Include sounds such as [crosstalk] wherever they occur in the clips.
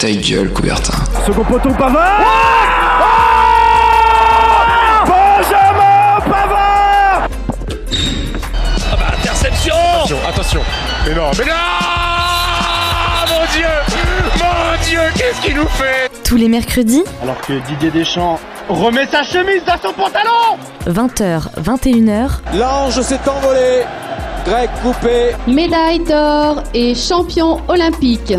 Ta gueule, Coubertin. Second poteau, Pavard Benjamin Pavard Ah bah interception Attention, attention. Mais non, mais non Mon Dieu Mon Dieu, qu'est-ce qu'il nous fait? Tous les mercredis, Alors que Didier Deschamps remet sa chemise dans son pantalon 20h, 21h, L'ange s'est envolé. Grec coupé. médaille d'or et champion olympique.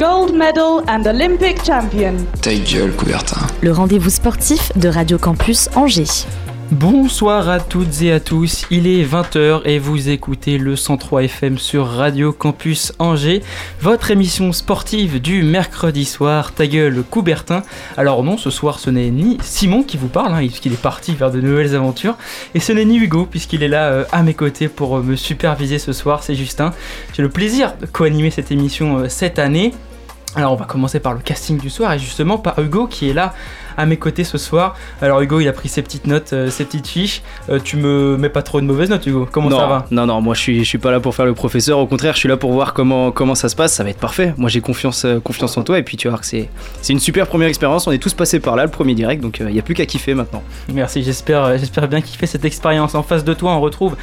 Gold medal and Olympic champion. Ta gueule, Coubertin. le rendez-vous sportif de Radio Campus Angers. Bonsoir à toutes et à tous, il est 20h et vous écoutez le 103 FM sur Radio Campus Angers, votre émission sportive du mercredi soir, ta gueule Coubertin. Alors non, ce soir ce n'est ni Simon qui vous parle, hein, puisqu'il est parti vers de nouvelles aventures, et ce n'est ni Hugo, puisqu'il est là euh, à mes côtés pour euh, me superviser ce soir, c'est Justin. J'ai le plaisir de co-animer cette émission euh, cette année. Alors on va commencer par le casting du soir et justement par Hugo qui est là à mes côtés ce soir. Alors Hugo il a pris ses petites notes, euh, ses petites fiches. Euh, tu me mets pas trop de mauvaises notes Hugo Comment non, ça va? Non, non, moi je suis, je suis pas là pour faire le professeur, au contraire, je suis là pour voir comment, comment ça se passe, ça va être parfait. Moi j'ai confiance, euh, confiance en toi et puis tu voir que c'est, c'est une super première expérience, on est tous passés par là, le premier direct, donc il n'y a plus qu'à kiffer maintenant. Merci, j'espère, j'espère bien fait cette expérience. En face de toi on retrouve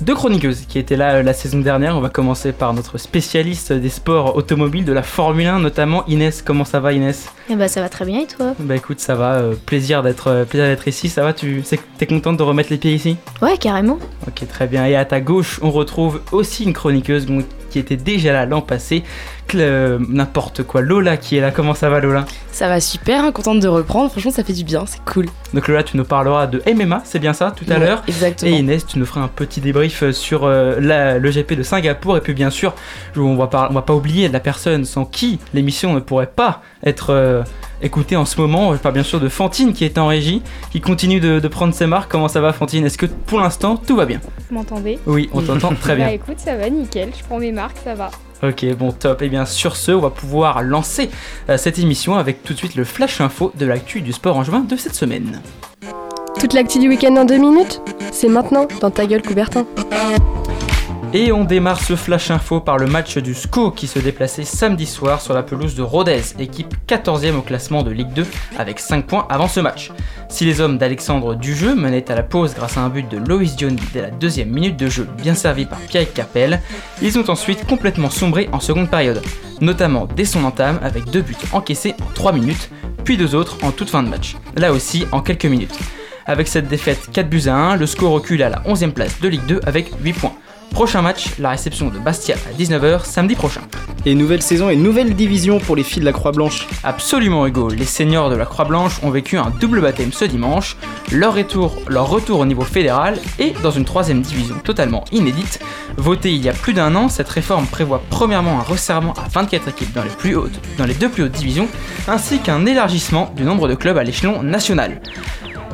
deux chroniqueuses qui étaient là euh, la saison dernière. On va commencer par notre spécialiste des sports automobiles, de la Formule 1 notamment, Inès. Comment ça va Inès? Eh bah ça va très bien et toi? Bah écoute ça va, euh, plaisir d'être euh, plaisir d'être ici, ça va Tu t'es contente de remettre les pieds ici? Ouais carrément. Ok, très bien. Et à ta gauche, on retrouve aussi une chroniqueuse qui était déjà là l'an passé. N'importe quoi. Lola qui est là. Comment ça va, Lola? Ça va super, hein, contente de reprendre. Franchement, ça fait du bien, c'est cool. Donc, Lola, tu nous parleras de MMA, c'est bien ça, tout à Ouais, l'heure? Exactement. Et Inès, tu nous feras un petit débrief euh, sur euh, la- le GP de Singapour. Et puis, bien sûr, on va pas, on va pas oublier la personne sans qui l'émission ne pourrait pas être euh, écoutée en ce moment. Je parle bien sûr de Fantine qui est en régie, qui continue de, de prendre ses marques. Comment ça va, Fantine? Est-ce que pour l'instant, tout va bien? Vous m'entendez? Oui, on t'entend très bien. Bah écoute, ça va nickel, je prends mes marques, ça va. Ok, bon, top. Et bien, sur ce, on va pouvoir lancer euh, cette émission avec tout de suite le flash info de l'actu du sport en juin de cette semaine. Toute l'actu du week-end en deux minutes C'est maintenant dans ta gueule Coubertin. Et on démarre ce flash info par le match du SCO qui se déplaçait samedi soir sur la pelouse de Rodez, équipe 14e au classement de Ligue 2 avec 5 points avant ce match. Si les hommes d'Alexandre Dujeu menaient à la pause grâce à un but de Loïs Diony dès la deuxième minute de jeu bien servi par Pierre Capel, ils ont ensuite complètement sombré en seconde période, notamment dès son entame avec deux buts encaissés en 3 minutes, puis deux autres en toute fin de match, là aussi en quelques minutes. Avec cette défaite 4 buts à 1, le score recule à la 11e place de Ligue 2 avec 8 points. Prochain match, la réception de Bastia à 19h samedi prochain. Et nouvelle saison et nouvelle division pour les filles de la Croix-Blanche. Absolument Hugo, les seniors de la Croix-Blanche ont vécu un double baptême ce dimanche, leur retour, leur retour au niveau fédéral et dans une troisième division totalement inédite. Votée il y a plus d'un an, cette réforme prévoit premièrement un resserrement à 24 équipes dans les, plus hautes, dans les deux plus hautes divisions, ainsi qu'un élargissement du nombre de clubs à l'échelon national.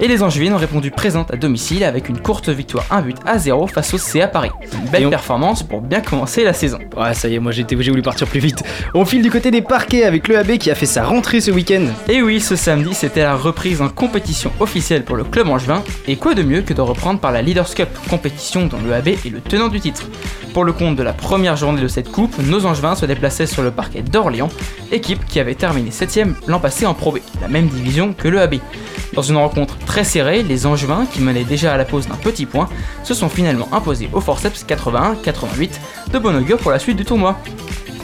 Et les Angevines ont répondu présentes à domicile avec une courte victoire 1 but à 0 face au CA Paris. Une belle on- performance pour bien commencer la saison. Ouais, ça y est, moi j'étais, j'ai voulu partir plus vite. On file du côté des parquets avec le AB qui a fait sa rentrée ce week-end. Et oui, ce samedi, c'était la reprise en compétition officielle pour le club angevin, et quoi de mieux que de reprendre par la Leaders Cup, compétition dont le AB est le tenant du titre. Pour le compte de la première journée de cette coupe, nos angevins se déplaçaient sur le parquet d'Orléans, équipe qui avait terminé 7ème l'an passé en Pro B, la même division que le AB. Dans une rencontre très serrée, les angevins, qui menaient déjà à la pause d'un petit point, se sont finalement imposés au forceps 81-88 de bon augure pour la suite du tournoi.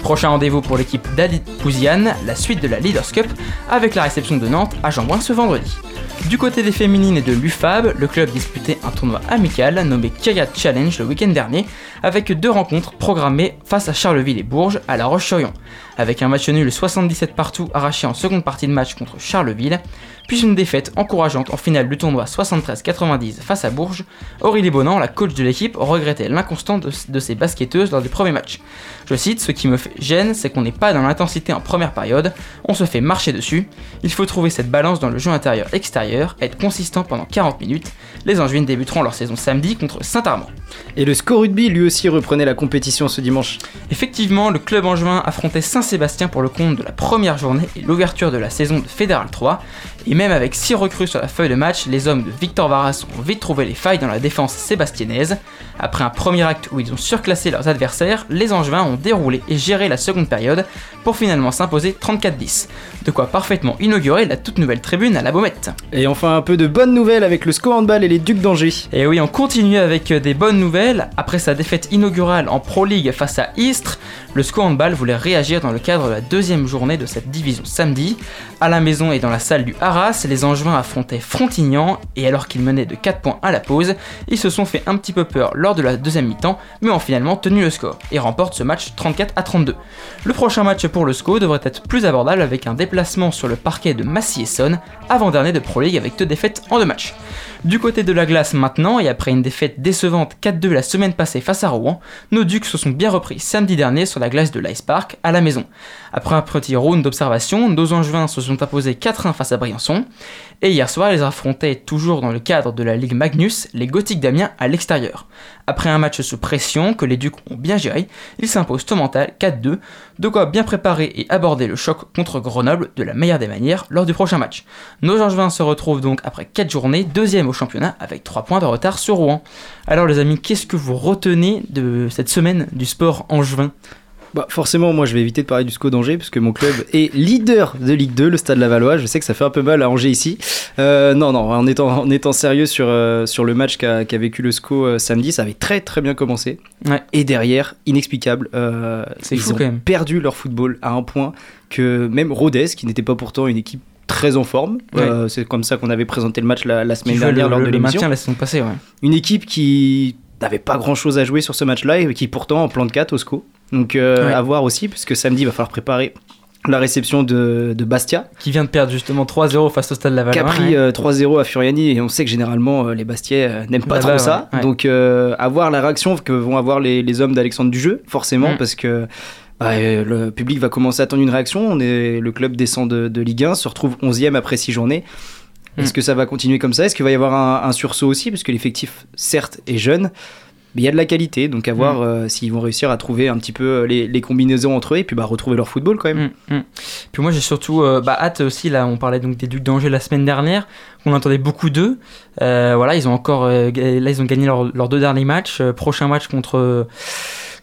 Prochain rendez-vous pour l'équipe d'Ali Pouziane, la suite de la Leaders Cup, avec la réception de Nantes à Jean-Bouin ce vendredi. Du côté des féminines et de l'UFAB, le club disputait un tournoi amical nommé Kyriat Challenge le week-end dernier, avec deux rencontres programmées face à Charleville et Bourges à La Roche-sur-Yon, avec un match nul 77 partout arraché en seconde partie de match contre Charleville, puis une défaite encourageante en finale du tournoi 73-90 face à Bourges. Aurélie Bonan, la coach de l'équipe, regrettait l'inconstant de, de ses basketteuses lors du premier match. Je cite, ce qui me fait gêne, c'est qu'on n'est pas dans l'intensité en première période, on se fait marcher dessus, il faut trouver cette balance dans le jeu intérieur-extérieur être consistant pendant 40 minutes. Les Angevines débuteront leur saison samedi contre Saint-Armand. Et le SCO Rugby lui aussi reprenait la compétition ce dimanche. Effectivement, le club angevin affrontait Saint-Sébastien pour le compte de la première journée et l'ouverture de la saison de Fédéral 3. Et même avec 6 recrues sur la feuille de match, les hommes de Victor Varas ont vite trouvé les failles dans la défense sébastianaise. Après un premier acte où ils ont surclassé leurs adversaires, les Angevins ont déroulé et géré la seconde période pour finalement s'imposer 34-10. De quoi parfaitement inaugurer la toute nouvelle tribune à la Baumette. Et enfin un peu de bonnes nouvelles avec le SCO Handball et les Ducs d'Angers. Et oui, on continue avec des bonnes nouvelles. Après sa défaite inaugurale en Pro League face à Istres, le SCO Handball voulait réagir dans le cadre de la deuxième journée de cette division samedi. À la maison et dans la salle du Arras, les Angevins affrontaient Frontignan et alors qu'ils menaient de 4 points à la pause, ils se sont fait un petit peu peur lors de la deuxième mi-temps, mais ont finalement tenu le score et remportent ce match 34 à 32. Le prochain match pour le SCO devrait être plus abordable avec un déplacement sur le parquet de Massy-Essonne, avant-dernier de Pro League avec deux défaites en deux matchs. Du côté de la glace maintenant, et après une défaite décevante 4-2 la semaine passée face à Rouen, nos Ducs se sont bien repris samedi dernier sur la glace de l'Ice Park à la maison. Après un petit round d'observation, nos Angevins se sont imposés 4-1 face à Briançon, et hier soir ils affrontaient toujours dans le cadre de la Ligue Magnus les Gothiques d'Amiens à l'extérieur. Après un match sous pression que les Ducs ont bien géré, ils s'imposent au mental 4-2, de quoi bien préparer et aborder le choc contre Grenoble de la meilleure des manières lors du prochain match. Nos Angevins se retrouvent donc après 4 journées, deuxième au championnat avec 3 points de retard sur Rouen. Alors les amis, qu'est-ce que vous retenez de cette semaine du sport angevin? Bah forcément, moi je vais éviter de parler du SCO d'Angers puisque mon club [laughs] est leader de Ligue 2, le Stade Lavallois. Je sais que ça fait un peu mal à Angers ici. Euh, non, non, en étant, en étant sérieux sur, euh, sur le match qu'a qu vécu le SCO euh, samedi, ça avait très très bien commencé. Ouais. Et derrière, inexplicable, ils fou ont quand même. perdu leur football à un point que même Rodez, qui n'était pas pourtant une équipe très en forme, Ouais. euh, c'est comme ça qu'on avait présenté le match la, semaine dernière le, lors le- de l'émission. la saison passée, ouais. Une équipe qui n'avait pas grand chose à jouer sur ce match-là et qui pourtant en plan de 4 au SCO. Donc euh, Ouais. à voir aussi, puisque samedi il va falloir préparer la réception de, de Bastia, Qui vient de perdre justement 3-0 face au Stade qui a pris ouais. euh, 3-0 à Furiani et on sait que généralement euh, les Bastiais euh, n'aiment pas trop ça. ouais. Donc à voir la réaction que vont avoir les, les hommes d'Alexandre Dujeu, forcément, Mm. parce que bah, le public va commencer à attendre une réaction. On est, le club descend de, de Ligue 1, se retrouve 11e après 6 journées. Est-ce Mm. que ça va continuer comme ça? Est-ce qu'il va y avoir un, un sursaut aussi? Parce que l'effectif, certes, est jeune, mais il y a de la qualité. Donc à voir Mm. euh, s'ils vont réussir à trouver un petit peu euh, les, les combinaisons entre eux et puis bah, retrouver leur football quand même. Mm, mm. Puis moi j'ai surtout euh, bah, hâte aussi, là on parlait donc des Ducs d'Angers la semaine dernière, on entendait beaucoup d'eux. Voilà, ils ont encore, là ils ont gagné leurs deux derniers matchs. Prochain match contre,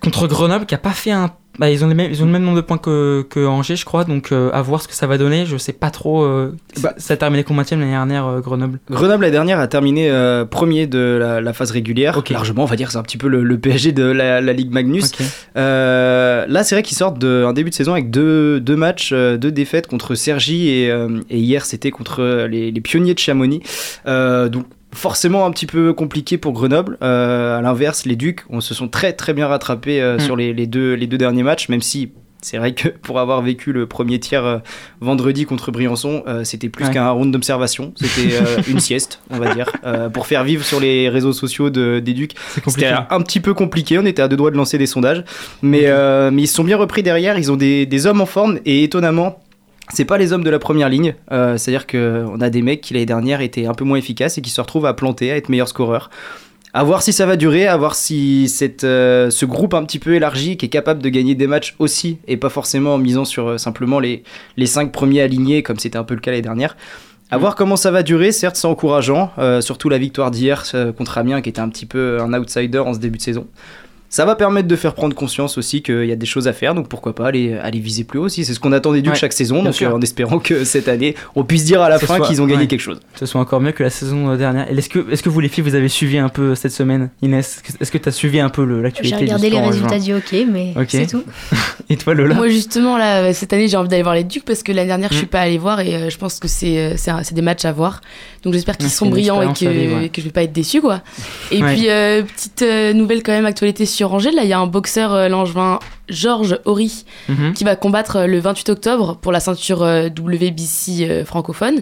contre Grenoble qui a pas fait un... Bah, ils, ont les mêmes, ils ont le même nombre de points que, que Angers je crois, donc euh, à voir ce que ça va donner. Je sais pas trop... euh, Bah, ça a terminé combien l'année dernière euh, Grenoble Grenoble, la dernière, a terminé premier de la, la phase régulière. Ok. Largement, on va dire, c'est un petit peu le, le PSG de la, la Ligue Magnus. Ok. Euh, là, c'est vrai qu'ils sortent d'un début de saison avec deux, deux matchs, deux défaites contre Sergi et, et hier c'était contre les, les pionniers de Chamonix. Donc forcément un petit peu compliqué pour Grenoble. Euh, à l'inverse, les Ducs on, se sont très très bien rattrapés euh, Mm. sur les, les deux, les deux derniers matchs, même si c'est vrai que pour avoir vécu le premier tiers euh, vendredi contre Briançon, euh, c'était plus Ouais. qu'un round d'observation, c'était euh, [laughs] une sieste, on va dire, euh, pour faire vivre sur les réseaux sociaux de, des Ducs. C'était un petit peu compliqué, on était à deux doigts de lancer des sondages, mais, euh, mais ils se sont bien repris derrière, ils ont des, des hommes en forme et étonnamment. C'est pas les hommes de la première ligne, euh, c'est-à-dire qu'on a des mecs qui l'année dernière étaient un peu moins efficaces et qui se retrouvent à planter, à être meilleurs scoreurs. À voir si ça va durer, à voir si cette, euh, ce groupe un petit peu élargi qui est capable de gagner des matchs aussi et pas forcément en misant sur euh, simplement les, les cinq premiers alignés comme c'était un peu le cas l'année dernière. À voir comment ça va durer, certes c'est encourageant, surtout la victoire d'hier contre Amiens qui était un petit peu un outsider en ce début de saison. Ça va permettre de faire prendre conscience aussi qu'il y a des choses à faire, donc pourquoi pas aller, aller viser plus haut aussi. C'est ce qu'on attend des Ducs Ouais, chaque saison, donc euh, en espérant que cette année on puisse dire à la Ce fin qu'ils ont gagné ouais. quelque chose. Que ce soit encore mieux que la saison euh, dernière. Est-ce que, est que vous les filles vous avez suivi un peu cette semaine Inès? Est-ce que tu as suivi un peu le- J'ai l'actualité du regardé les résultats du hockey, mais c'est tout. [laughs] Et toi Lola? Moi justement là cette année j'ai envie d'aller voir les Ducs parce que l'année dernière je Mm. suis pas allée voir et euh, je pense que c'est euh, des matchs à voir. Donc j'espère qu'ils c'est sont brillants et que, vivre, ouais. que je vais pas être déçue quoi. Et Ouais. puis euh, petite euh, nouvelle quand même actualité sur Angers là il y a un boxeur euh, langevin Georges Horry Mhm. qui va combattre euh, le 28 octobre pour la ceinture euh, WBC francophone.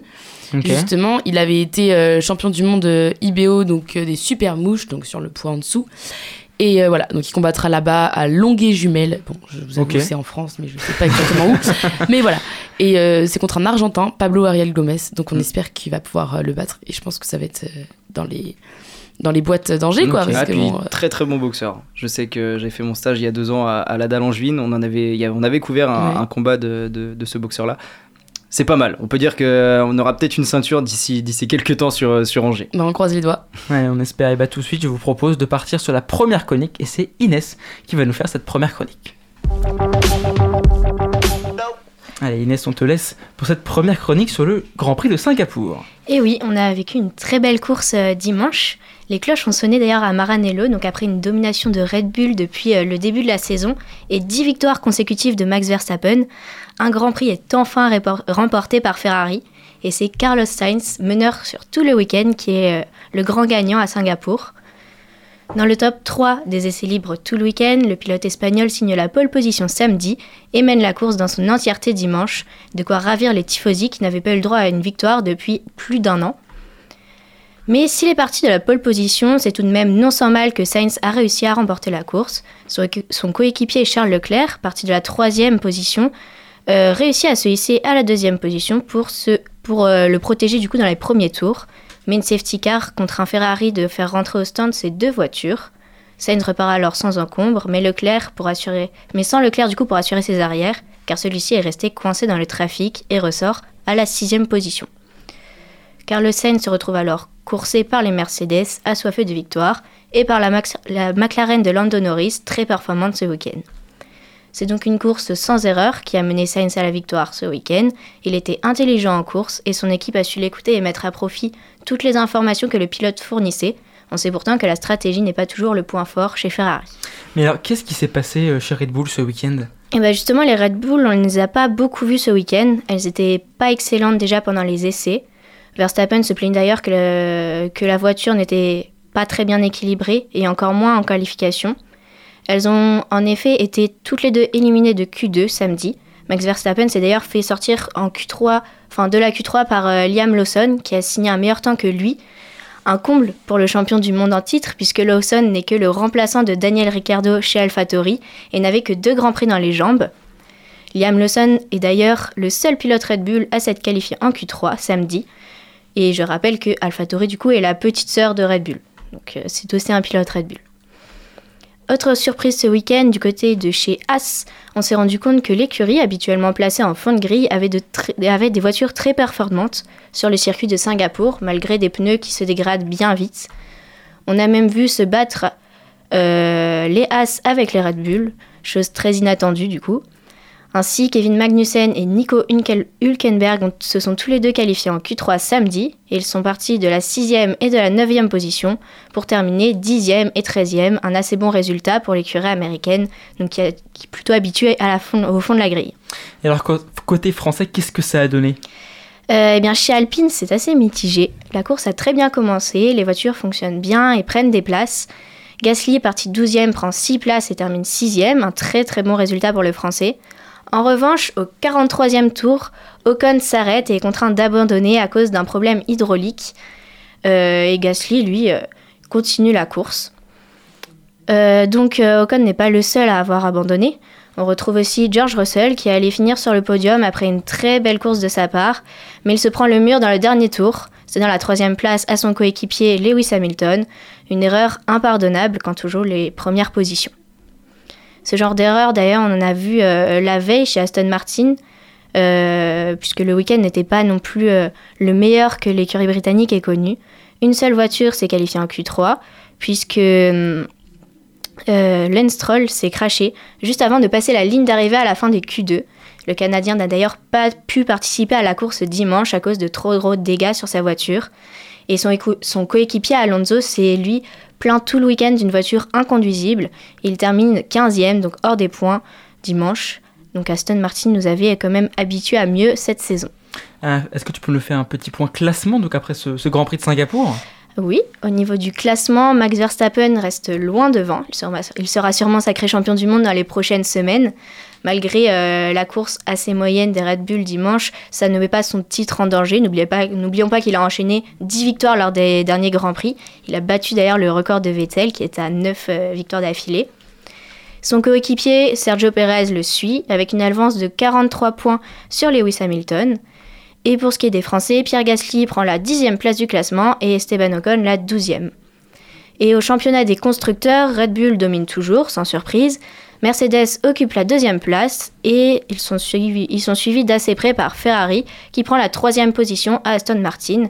Justement, il avait été champion du monde IBO, donc des super mouches, donc sur le poids en dessous. Et euh, voilà, donc il combattra là-bas à Longuet-Jumelles. Bon, je vous avoue Ok. que c'est en France, mais je sais pas exactement où. [laughs] Mais voilà. Et euh, c'est contre un Argentin, Pablo Ariel Gomez. Donc on Mm. espère qu'il va pouvoir le battre. Et je pense que ça va être dans les dans les boîtes d'Angers, quoi. Parce Ah, que puis, bon, très très bon boxeur. Je sais que j'ai fait mon stage il y a deux ans à, à la Dalle Angevine. On en avait, il y a- on avait couvert un, Ouais. un combat de, de- de ce boxeur-là. C'est pas mal. On peut dire qu'on aura peut-être une ceinture d'ici d'ici quelques temps sur, sur Angers. bah, on croise les doigts. On espère. Et bah tout de suite, je vous propose de partir sur la première chronique et c'est Inès qui va nous faire cette première chronique. Allez Inès, on te laisse pour cette première chronique sur le Grand Prix de Singapour. Et oui, on a vécu une très belle course euh, dimanche. Les cloches ont sonné d'ailleurs à Maranello, donc après une domination de Red Bull depuis euh, le début de la saison et 10 victoires consécutives de Max Verstappen, un Grand Prix est enfin remporté par Ferrari et c'est Carlos Sainz, meneur sur tout le week-end, qui est euh, le grand gagnant à Singapour. Dans le top 3 des essais libres tout le week-end, le pilote espagnol signe la pole position samedi et mène la course dans son entièreté dimanche, de quoi ravir les tifosi qui n'avaient pas eu le droit à une victoire depuis plus d'un an. Mais s'il est parti de la pole position, c'est tout de même non sans mal que Sainz a réussi à remporter la course. Son, équ- son coéquipier Charles Leclerc, parti de la troisième position, euh, réussit à se hisser à la deuxième position pour euh, le protéger du coup dans les premiers tours. Mais une safety car contre un Ferrari de faire rentrer au stand ses deux voitures. Sainz repart alors sans encombre, mais pour sans Leclerc du coup pour assurer ses arrières, car celui-ci est resté coincé dans le trafic et ressort à la sixième position. Carlos Sainz se retrouve alors coursé par les Mercedes, assoiffés de victoire, et par la McLaren de Lando Norris, très performante ce week-end. C'est donc une course sans erreur qui a mené Sainz à la victoire ce week-end. Il était intelligent en course et son équipe a su l'écouter et mettre à profit toutes les informations que le pilote fournissait. On sait pourtant que la stratégie n'est pas toujours le point fort chez Ferrari. Mais alors, qu'est-ce qui s'est passé euh, chez Red Bull ce week-end? Et bien justement, les Red Bull, on ne les a pas beaucoup vues ce week-end. Elles étaient pas excellentes déjà pendant les essais. Verstappen se plaignent d'ailleurs que, le- que la voiture n'était pas très bien équilibrée et encore moins en qualification. Elles ont en effet été toutes les deux éliminées de Q2 samedi. Max Verstappen s'est d'ailleurs fait sortir en Q3, enfin de la Q3 par euh, Liam Lawson qui a signé un meilleur temps que lui. Un comble pour le champion du monde en titre puisque Lawson n'est que le remplaçant de Daniel Ricciardo chez AlphaTauri et n'avait que deux grands prix dans les jambes. Liam Lawson est d'ailleurs le seul pilote Red Bull à s'être qualifié en Q3 samedi. Et je rappelle que AlphaTauri du coup est la petite sœur de Red Bull. Donc euh, c'est aussi un pilote Red Bull. Autre surprise ce week-end du côté de chez As, on s'est rendu compte que l'écurie, habituellement placée en fond de grille, avait, des voitures très performantes sur le circuit de Singapour, malgré des pneus qui se dégradent bien vite. On a même vu se battre euh, les As avec les Red Bull, chose très inattendue du coup. Ainsi, Kevin Magnussen et Nico Hülkenberg se sont tous les deux qualifiés en Q3 samedi et ils sont partis de la 6e et de la 9e position pour terminer 10e et 13e, un assez bon résultat pour l'écurie américaine, donc qui, est plutôt habituée à la fond- au fond de la grille. Et alors, côté français, qu'est-ce que ça a donné? Euh, eh bien, chez Alpine, c'est assez mitigé. La course a très bien commencé, les voitures fonctionnent bien et prennent des places. Gasly est parti 12e, prend 6 places et termine 6e, un très très bon résultat pour le Français. En revanche, au 43e tour, Ocon s'arrête et est contraint d'abandonner à cause d'un problème hydraulique. Euh, et Gasly, lui, euh, continue la course. Euh, donc Ocon n'est pas le seul à avoir abandonné. On retrouve aussi George Russell qui allait finir sur le podium après une très belle course de sa part, mais il se prend le mur dans le dernier tour, dans la troisième place à son coéquipier Lewis Hamilton, une erreur impardonnable quand on joue les premières positions. Ce genre d'erreur d'ailleurs on en a vu euh, la veille chez Aston Martin, euh, puisque le week-end n'était pas non plus euh, le meilleur que l'écurie britannique ait connu. Une seule voiture s'est qualifiée en Q3, puisque Lance s'est craché juste avant de passer la ligne d'arrivée à la fin des Q2. Le Canadien n'a d'ailleurs pas pu participer à la course dimanche à cause de trop gros dégâts sur sa voiture. Et son coéquipier Alonso s'est lui plaint tout le week-end d'une voiture inconduisible. Il termine 15e, donc hors des points, dimanche. Donc Aston Martin nous avait quand même habitués à mieux cette saison. Euh, Est-ce que tu peux nous faire un petit point classement donc après ce, ce Grand Prix de Singapour? Oui, au niveau du classement, Max Verstappen reste loin devant. Il sera, il sera sûrement sacré champion du monde dans les prochaines semaines. Malgré euh, la course assez moyenne des Red Bull dimanche, ça ne met pas son titre en danger. N'oublions pas, qu'il a enchaîné 10 victoires lors des derniers Grands Prix. Il a battu d'ailleurs le record de Vettel qui est à 9 euh, victoires d'affilée. Son coéquipier Sergio Perez le suit avec une avance de 43 points sur Lewis Hamilton. Et pour ce qui est des Français, Pierre Gasly prend la 10e place du classement et Esteban Ocon la 12e. Et au championnat des constructeurs, Red Bull domine toujours, sans surprise. Mercedes occupe la deuxième place et ils sont suivis, d'assez près par Ferrari qui prend la troisième position à Aston Martin.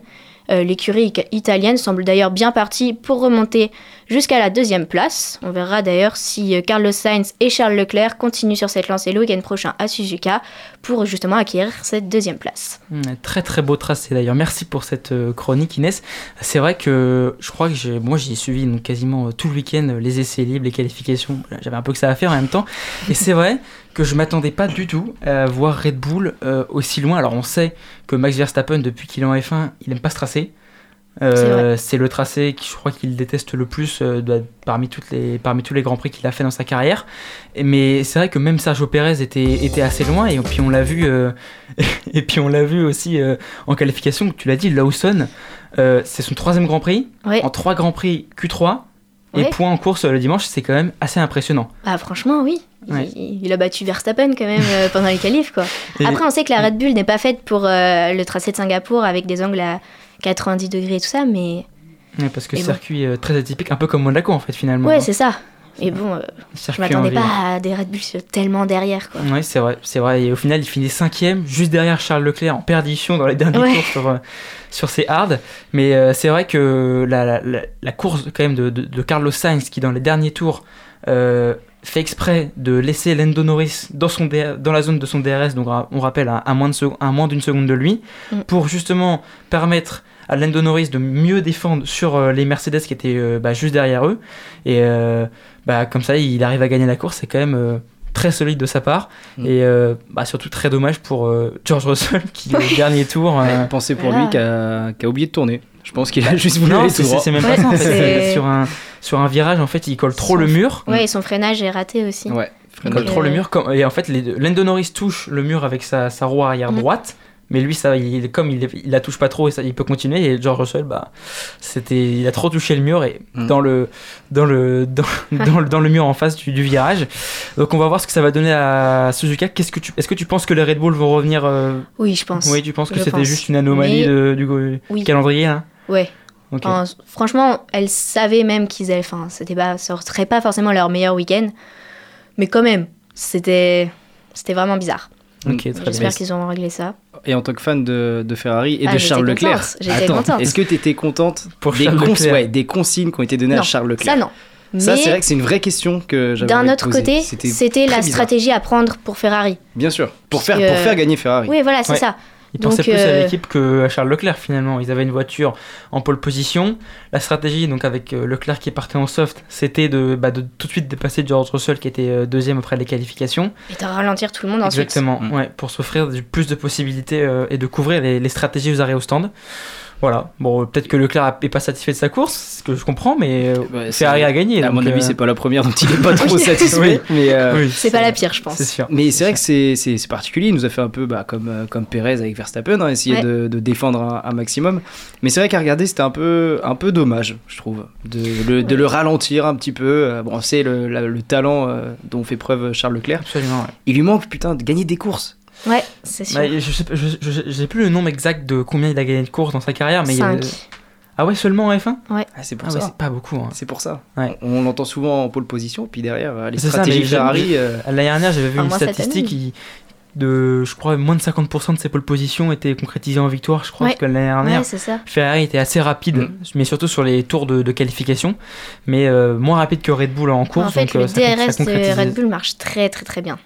Euh, L'écurie italienne semble d'ailleurs bien partie pour remonter jusqu'à la deuxième place. On verra d'ailleurs si euh, Carlos Sainz et Charles Leclerc continuent sur cette lancée le week-end prochain à Suzuka pour justement acquérir cette deuxième place. Mm, Très très beau tracé d'ailleurs. Merci pour cette euh, chronique Inès. C'est vrai que je crois que moi j'ai suivi quasiment euh, tout le week-end les essais libres, les qualifications. J'avais un peu que ça à faire en même temps. Et c'est vrai que je m'attendais pas du tout à voir Red Bull aussi loin. Alors on sait que Max Verstappen depuis qu'il est en F1, il aime pas ce tracé. Euh, C'est le tracé que je crois qu'il déteste le plus euh, de- parmi, toutes les, parmi tous les grands prix qu'il a fait dans sa carrière. Et- mais c'est vrai que même Sergio Pérez était, était assez loin et puis on l'a vu euh, [laughs] et puis on l'a vu aussi en qualification. Tu l'as dit, Lawson, c'est son troisième Grand Prix Ouais. en trois Grands Prix Q3 et Ouais. point en course le dimanche. C'est quand même assez impressionnant. Ah franchement oui, Il- Ouais. il, a battu Verstappen quand même euh, pendant les qualifs quoi. [laughs] Après on sait que la Red Bull n'est pas faite pour euh, le tracé de Singapour avec des angles à 90 degrés et tout ça, mais Ouais, parce que Et bon. circuit euh, très atypique, un peu comme Monaco en fait finalement. ouais c'est ça. Et bon, euh, je Circuit m'attendais pas à des Red Bull tellement derrière quoi. Oui, c'est vrai, c'est vrai. Et au final, il finit cinquième, juste derrière Charles Leclerc en perdition dans les derniers Ouais. tours sur, euh, sur ses hards. Mais euh, c'est vrai que la, la, la- la course quand même de, de, de Carlos Sainz, qui dans les derniers tours fait exprès de laisser Lando Norris dans, son DR dans la zone de son DRS, donc à- on rappelle à, à moins de sec- à moins d'une seconde de lui, Mm. pour justement permettre à Lando Norris de mieux défendre sur euh, les Mercedes qui étaient euh, bah, juste derrière eux. Et euh, bah, comme ça, il arrive à gagner la course. C'est quand même euh, très solide de sa part. Mm. Et euh, bah, surtout très dommage pour euh, George Russell [laughs] qui, au dernier tour. euh, pensez pour Voilà. lui qui a, qui a oublié de tourner. Je pense qu'il a juste voulu non, aller c'est tout droit. c'est même Ouais, pas ça. En fait, c'est- c'est sur un, sur un virage, en fait, il colle trop Son- le mur. Ouais, et son freinage est raté aussi. Ouais, Il colle trop euh, le mur. Comme, et en fait, Lando Norris touche le mur avec sa, sa roue arrière Mm. droite. Mais lui, ça, il, comme il, il la touche pas trop, et ça, il peut continuer. Et George Russell, bah, c'était, il a trop touché le mur et Mm. dans le, dans le, dans, [laughs] dans le, dans le mur en face du, du virage. Donc, on va voir ce que ça va donner à Suzuka. Qu'est-ce que tu, est-ce que tu penses que les Red Bull vont revenir euh, Oui, je pense. Oui, tu penses que c'était juste une anomalie Mais- de- du Oui. calendrier Ouais. Enfin, franchement, elles savaient même qu'ils allaient. Enfin, c'était pas, ça serait pas forcément leur meilleur week-end, mais quand même, c'était, c'était vraiment bizarre. Ok, très bien. J'espère qu'ils ont réglé ça. Et en tant que fan de, de Ferrari et Ah, de Charles Leclerc, j'étais attends, contente. est-ce que tu étais contente Pour des, cons- ouais, des consignes qui ont été données non, à Charles Leclerc? ça non. Ça, c'est vrai que c'est une vraie question que j'avais d'un autre côté, c'était la bizarre. stratégie à prendre pour Ferrari. Bien sûr, pour faire, pour faire gagner Ferrari. Oui, voilà, c'est Ouais. ça. Ils Donc, pensaient plus à euh, l'équipe que à Charles Leclerc finalement. Ils avaient une voiture en pole position. La stratégie, donc avec euh, Leclerc qui partait en soft, c'était de, bah, de tout de suite dépasser George Russell qui était euh, deuxième après les qualifications. Et de ralentir tout le monde ensuite. Exactement, Mm. ouais, pour s'offrir du- plus de possibilités euh, et de couvrir les, les stratégies aux arrêts au stand. Voilà, bon, euh, peut-être que Leclerc n'est pas satisfait de sa course, ce que je comprends, mais Ouais, Ferrari c'est- a gagné. À mon avis, euh, c'est pas la première dont il est pas [laughs] trop satisfait. Oui. Mais, euh, oui, C'est pas la pire, je pense. C'est sûr. mais c'est vrai que c'est particulier. Il nous a fait un peu bah, comme, comme Perez avec Verstappen, hein, essayer Ouais. de, de défendre un, un maximum. Mais c'est vrai qu'à regarder, c'était un peu, un peu dommage, je trouve, de, le, de Ouais. le ralentir un petit peu. Bon, c'est le, le talent euh, dont fait preuve Charles Leclerc. Absolument, ouais. Il lui manque, putain, de gagner des courses. Ouais, c'est sûr. Bah, je sais, pas- je, je- j'ai plus le nombre exact de combien il a gagné de courses dans sa carrière, mais il y a- Cinq. Ah ouais, seulement en F1 Ah, c'est pour Ah ouais, ça. c'est pas beaucoup. hein. C'est pour ça. Ouais. On, on l'entend souvent en pole position, puis derrière, euh, les ça, stratégies je- Ferrari. euh, L'année dernière, j'avais vu Ah, une moi, statistique qui, de, je crois, moins de 50% de ses pole positions étaient concrétisées en victoire, je crois, Ouais. parce que l'année dernière, Ouais, c'est ça. Ferrari était assez rapide, Mm. mais surtout sur les tours de, de qualification, mais euh, moins rapide que Red Bull en course. en fait, donc, le euh, ça, ça DRS de concrétisait- Red Bull marche très très très bien.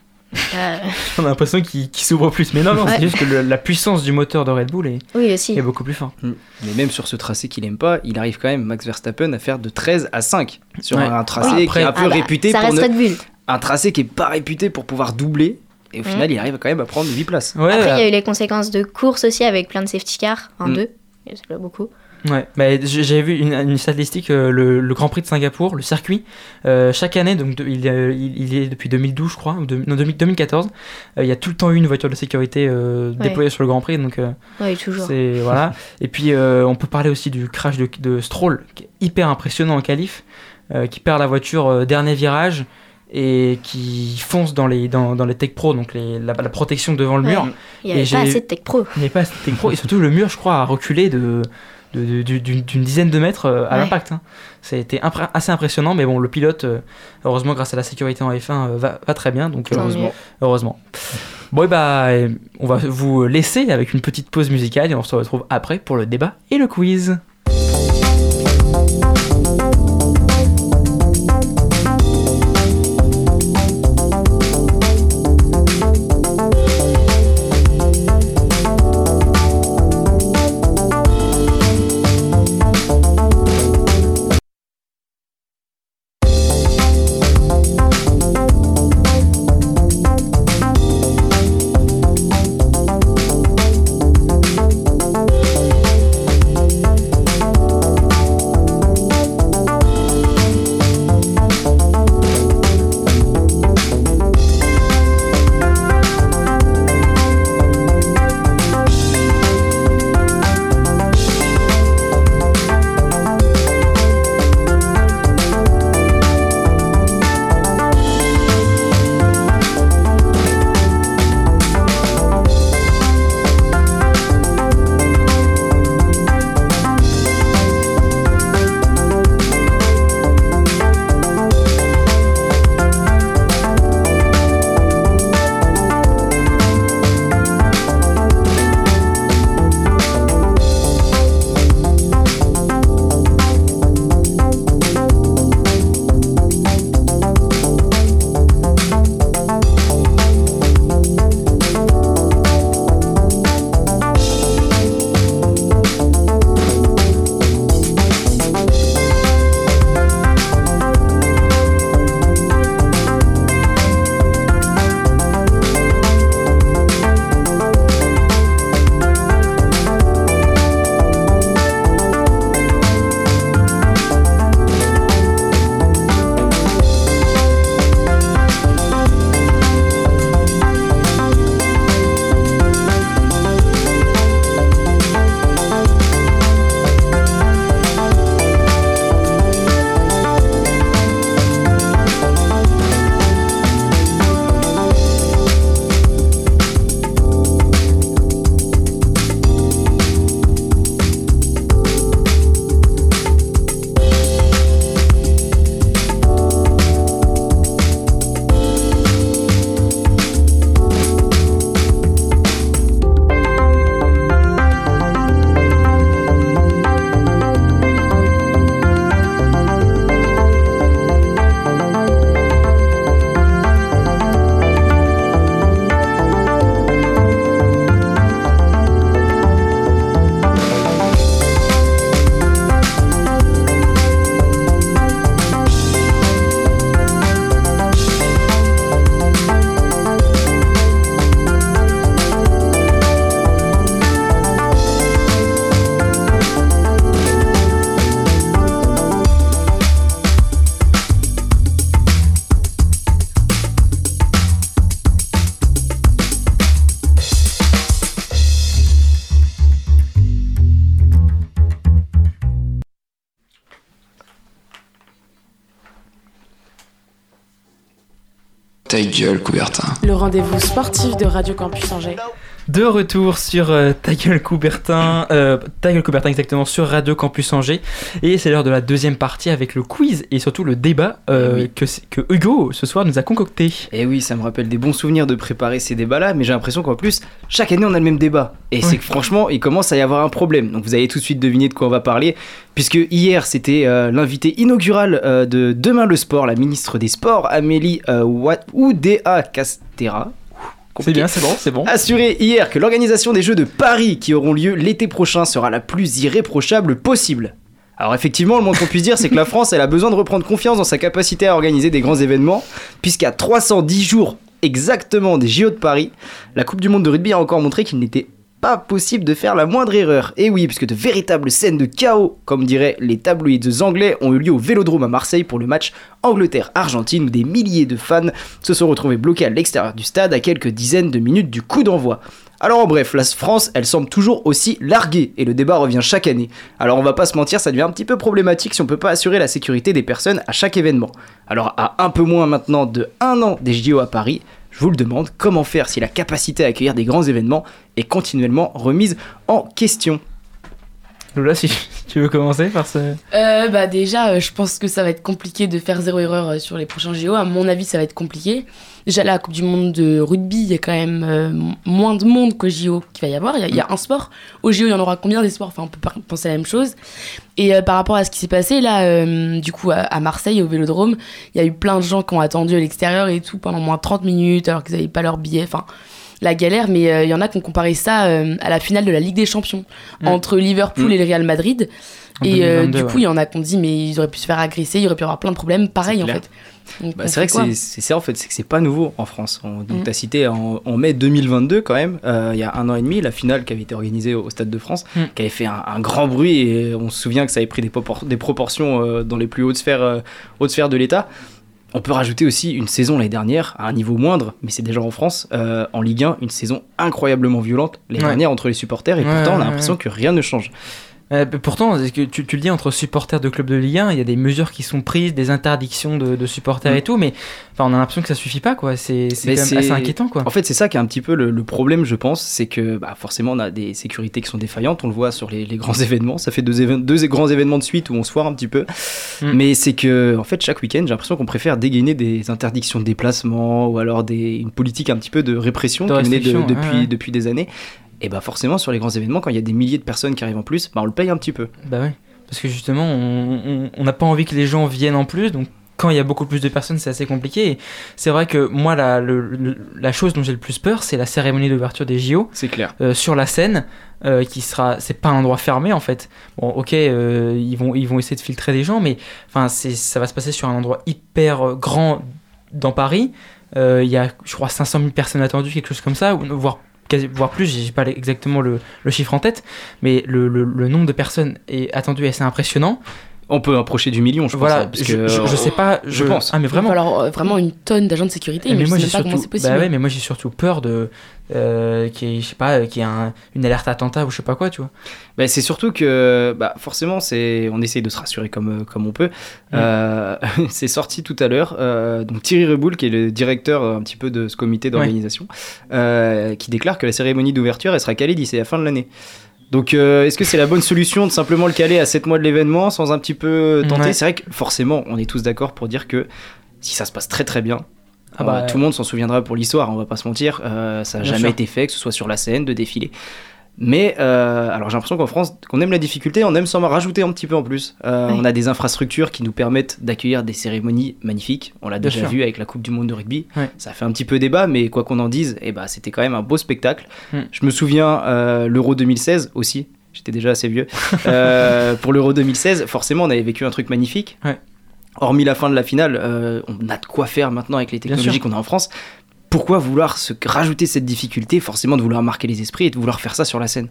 Euh, [laughs] On a l'impression qu'il s'ouvre plus, mais non, non, Ouais. c'est juste que le- la puissance du moteur de Red Bull est, oui, aussi. est beaucoup plus forte. Mais même sur ce tracé qu'il aime pas, il arrive quand même, Max Verstappen, à faire de 13 à 5 sur Ouais. un tracé Oui. qui est un peu Ah bah, réputé ça pour reste ne- Red Bull. un tracé qui est pas réputé pour pouvoir doubler. Et au Mhm. final, il arrive quand même à prendre 8 places. Ouais, Après, il y a eu les conséquences de course aussi avec plein de safety cars, en Mm. deux, c'est pas beaucoup. Ouais, mais j- j'avais vu une, une statistique, euh, le, le Grand Prix de Singapour, le circuit, euh, chaque année, donc de- il, est- il, il est depuis 2012 je crois, ou de- non 2000 2014, euh, il y a tout le temps eu une voiture de sécurité euh, Ouais. déployée sur le Grand Prix, donc euh, Oui, toujours. c'est voilà. [laughs] Et puis euh, on peut parler aussi du crash de, de Stroll, qui est hyper impressionnant en qualif, euh, qui perd la voiture euh, dernier virage et qui fonce dans les dans, dans les Tech Pro, donc les, la, la protection devant le Ouais. mur. Il y avait Et pas j'ai- assez de Tech Pro. il n'y avait pas assez de Tech Pro et surtout le mur, je crois, a reculé de de- de- du- d'une d'une dizaine de mètres euh, à Ouais. l'impact. hein. Ça a été assez impressionnant, mais bon, le pilote, euh, heureusement, grâce à la sécurité en F1, euh, va, va très bien. Donc, heureusement. heureusement. Bon, et bah, on va vous laisser avec une petite pause musicale et on se retrouve après pour le débat et le quiz. Le rendez-vous sportif de Radio Campus Angers. De retour sur euh, Ta gueule Coubertin, euh, Ta gueule Coubertin exactement sur Radio Campus Angers. Et c'est l'heure de la deuxième partie avec le quiz et surtout le débat euh, que, c'est- que Hugo ce soir nous a concocté. Et oui, ça me rappelle des bons souvenirs de préparer ces débats-là, mais j'ai l'impression qu'en plus, chaque année on a le même débat. Et c'est que franchement, il commence à y avoir un problème. Donc vous allez tout de suite deviner de quoi on va parler, puisque hier c'était euh, l'invité inaugural de Demain le Sport, la ministre des Sports, Amélie Oudéa Castera. C'est bien, c'est bon, c'est bon. Assuré hier que l'organisation des Jeux de Paris qui auront lieu l'été prochain sera la plus irréprochable possible. Alors effectivement, le moins qu'on puisse dire, c'est que la France, elle a besoin de reprendre confiance dans sa capacité à organiser des grands événements, puisqu'à 310 jours exactement des JO de Paris, la Coupe du Monde de rugby a encore montré qu'il n'était pas possible de faire la moindre erreur. Et oui, puisque de véritables scènes de chaos, comme diraient les tabloïds anglais, ont eu lieu au Vélodrome à Marseille pour le match Angleterre-Argentine où des milliers de fans se sont retrouvés bloqués à l'extérieur du stade à quelques dizaines de minutes du coup d'envoi. Alors en bref, la France, elle semble toujours aussi larguée et le débat revient chaque année. Alors on va pas se mentir, ça devient un petit peu problématique si on peut pas assurer la sécurité des personnes à chaque événement. Alors à un peu moins maintenant de un an des JO à Paris, je vous le demande, comment faire si la capacité à accueillir des grands événements est continuellement remise en question? Lola, si [laughs] tu veux commencer par ce... Euh, bah déjà, euh, je pense que ça va être compliqué de faire zéro erreur euh, sur les prochains JO. À mon avis, ça va être compliqué. Déjà, la Coupe du Monde de rugby, il y a quand même euh, moins de monde qu'au JO qu'il va y avoir. Il y, a, il y, a un sport. Au JO, il y en aura combien des sports? Enfin, on peut pas penser à la même chose. Et euh, par rapport à ce qui s'est passé là, euh, du coup, à, à, Marseille, au Vélodrome, il y a eu plein de gens qui ont attendu à l'extérieur et tout pendant moins de 30 minutes alors qu'ils n'avaient pas leur billet. Enfin, la galère, mais il euh, y en a qui ont comparé ça euh, à la finale de la Ligue des Champions mmh. entre Liverpool mmh. et le Real Madrid. En et euh, du coup, il ouais. y en a qui ont dit, mais ils auraient pu se faire agresser, il y aurait pu avoir plein de problèmes. Pareil, en fait. Bah, c'est vrai que c'est ça, en fait, c'est que c'est pas nouveau en France. On, donc, mmh. tu as cité en, en, mai 2022, quand même, euh, il y a un an et demi, la finale qui avait été organisée au, Stade de France, qui avait fait un, un, grand bruit, et on se souvient que ça avait pris des, propor des proportions euh, dans les plus hautes sphères, hautes sphères de l'État. On peut rajouter aussi une saison l'année dernière, à un niveau moindre, mais c'est déjà en France, euh, en Ligue 1, une saison incroyablement violente l'année ouais. dernière entre les supporters, et ouais, pourtant on a l'impression que rien ne change. Euh, pourtant, que tu, tu, le dis, entre supporters de clubs de Ligue 1, il y a des mesures qui sont prises, des interdictions de, de supporters mmh. et tout, mais enfin, on a l'impression que ça suffit pas, quoi. C'est assez inquiétant, quoi. En fait, c'est ça qui est un petit peu le, le problème, je pense, c'est que bah, forcément, on a des sécurités qui sont défaillantes, on le voit sur les, les grands [laughs] événements. Ça fait deux, deux, grands événements de suite où on se foire un petit peu. Mmh. Mais c'est que, en fait, chaque week-end, j'ai l'impression qu'on préfère dégainer des interdictions de déplacement ou alors des, une politique un petit peu de répression de qui menait de, depuis, ouais. depuis des années et bah forcément sur les grands événements quand il y a des milliers de personnes qui arrivent en plus bah on le paye un petit peu. Bah oui parce que justement on n'a pas envie que les gens viennent en plus donc quand il y a beaucoup plus de personnes c'est assez compliqué. C'est vrai que moi la, le, le, la chose dont j'ai le plus peur c'est la cérémonie d'ouverture des JO c'est clair. euh, sur la scène euh, qui sera c'est pas un endroit fermé en fait. Bon ok euh, ils vont ils vont essayer de filtrer des gens mais enfin c'est ça va se passer sur un endroit hyper grand dans Paris. Il y a je crois 500 000 personnes attendues quelque chose comme ça voire voire plus, j'ai pas exactement le, chiffre en tête, mais le, nombre de personnes est attendu assez impressionnant. On peut approcher du million, je voilà, pense. Hein, je, je, je, sais pas, je, je pense. Ah, mais vraiment. Alors, euh, vraiment une tonne d'agents de sécurité, mais, mais moi, je sais pas surtout, comment c'est possible. Bah ouais, mais moi, j'ai surtout peur de. Euh, qu'il y ait, je sais pas, qu'il y ait un, une alerte attentat ou je sais pas quoi, tu vois. Bah, c'est surtout que, bah, forcément, c'est, on essaye de se rassurer comme, comme on peut. Mmh. Euh, [laughs] c'est sorti tout à l'heure. Euh, donc, Thierry Reboul, qui est le directeur un petit peu de ce comité d'organisation, ouais. qui déclare que la cérémonie d'ouverture, elle sera calée d'ici la fin de l'année. Donc, euh, est-ce que c'est la bonne solution de simplement le caler à 7 mois de l'événement sans un petit peu tenter ouais. C'est vrai que forcément, on est tous d'accord pour dire que si ça se passe très très bien, ah bah, euh, tout le monde s'en souviendra pour l'histoire, on va pas se mentir. Euh, ça n'a jamais sûr. été fait, que ce soit sur la scène, de défiler. Mais euh, alors j'ai l'impression qu'en France, qu'on aime la difficulté, on aime s'en rajouter un petit peu en plus. Euh, oui. On a des infrastructures qui nous permettent d'accueillir des cérémonies magnifiques. On l'a déjà sûr. vu avec la Coupe du Monde de rugby. Ça fait un petit peu débat, mais quoi qu'on en dise, eh bah, c'était quand même un beau spectacle. Mm. Je me souviens euh, l'Euro 2016 aussi. J'étais déjà assez vieux. [laughs] Pour l'Euro 2016, forcément, on avait vécu un truc magnifique. Ouais. Hormis la fin de la finale, euh, on a de quoi faire maintenant avec les technologies qu'on a en France pourquoi vouloir se rajouter cette difficulté, forcément de vouloir marquer les esprits et de vouloir faire ça sur la scène?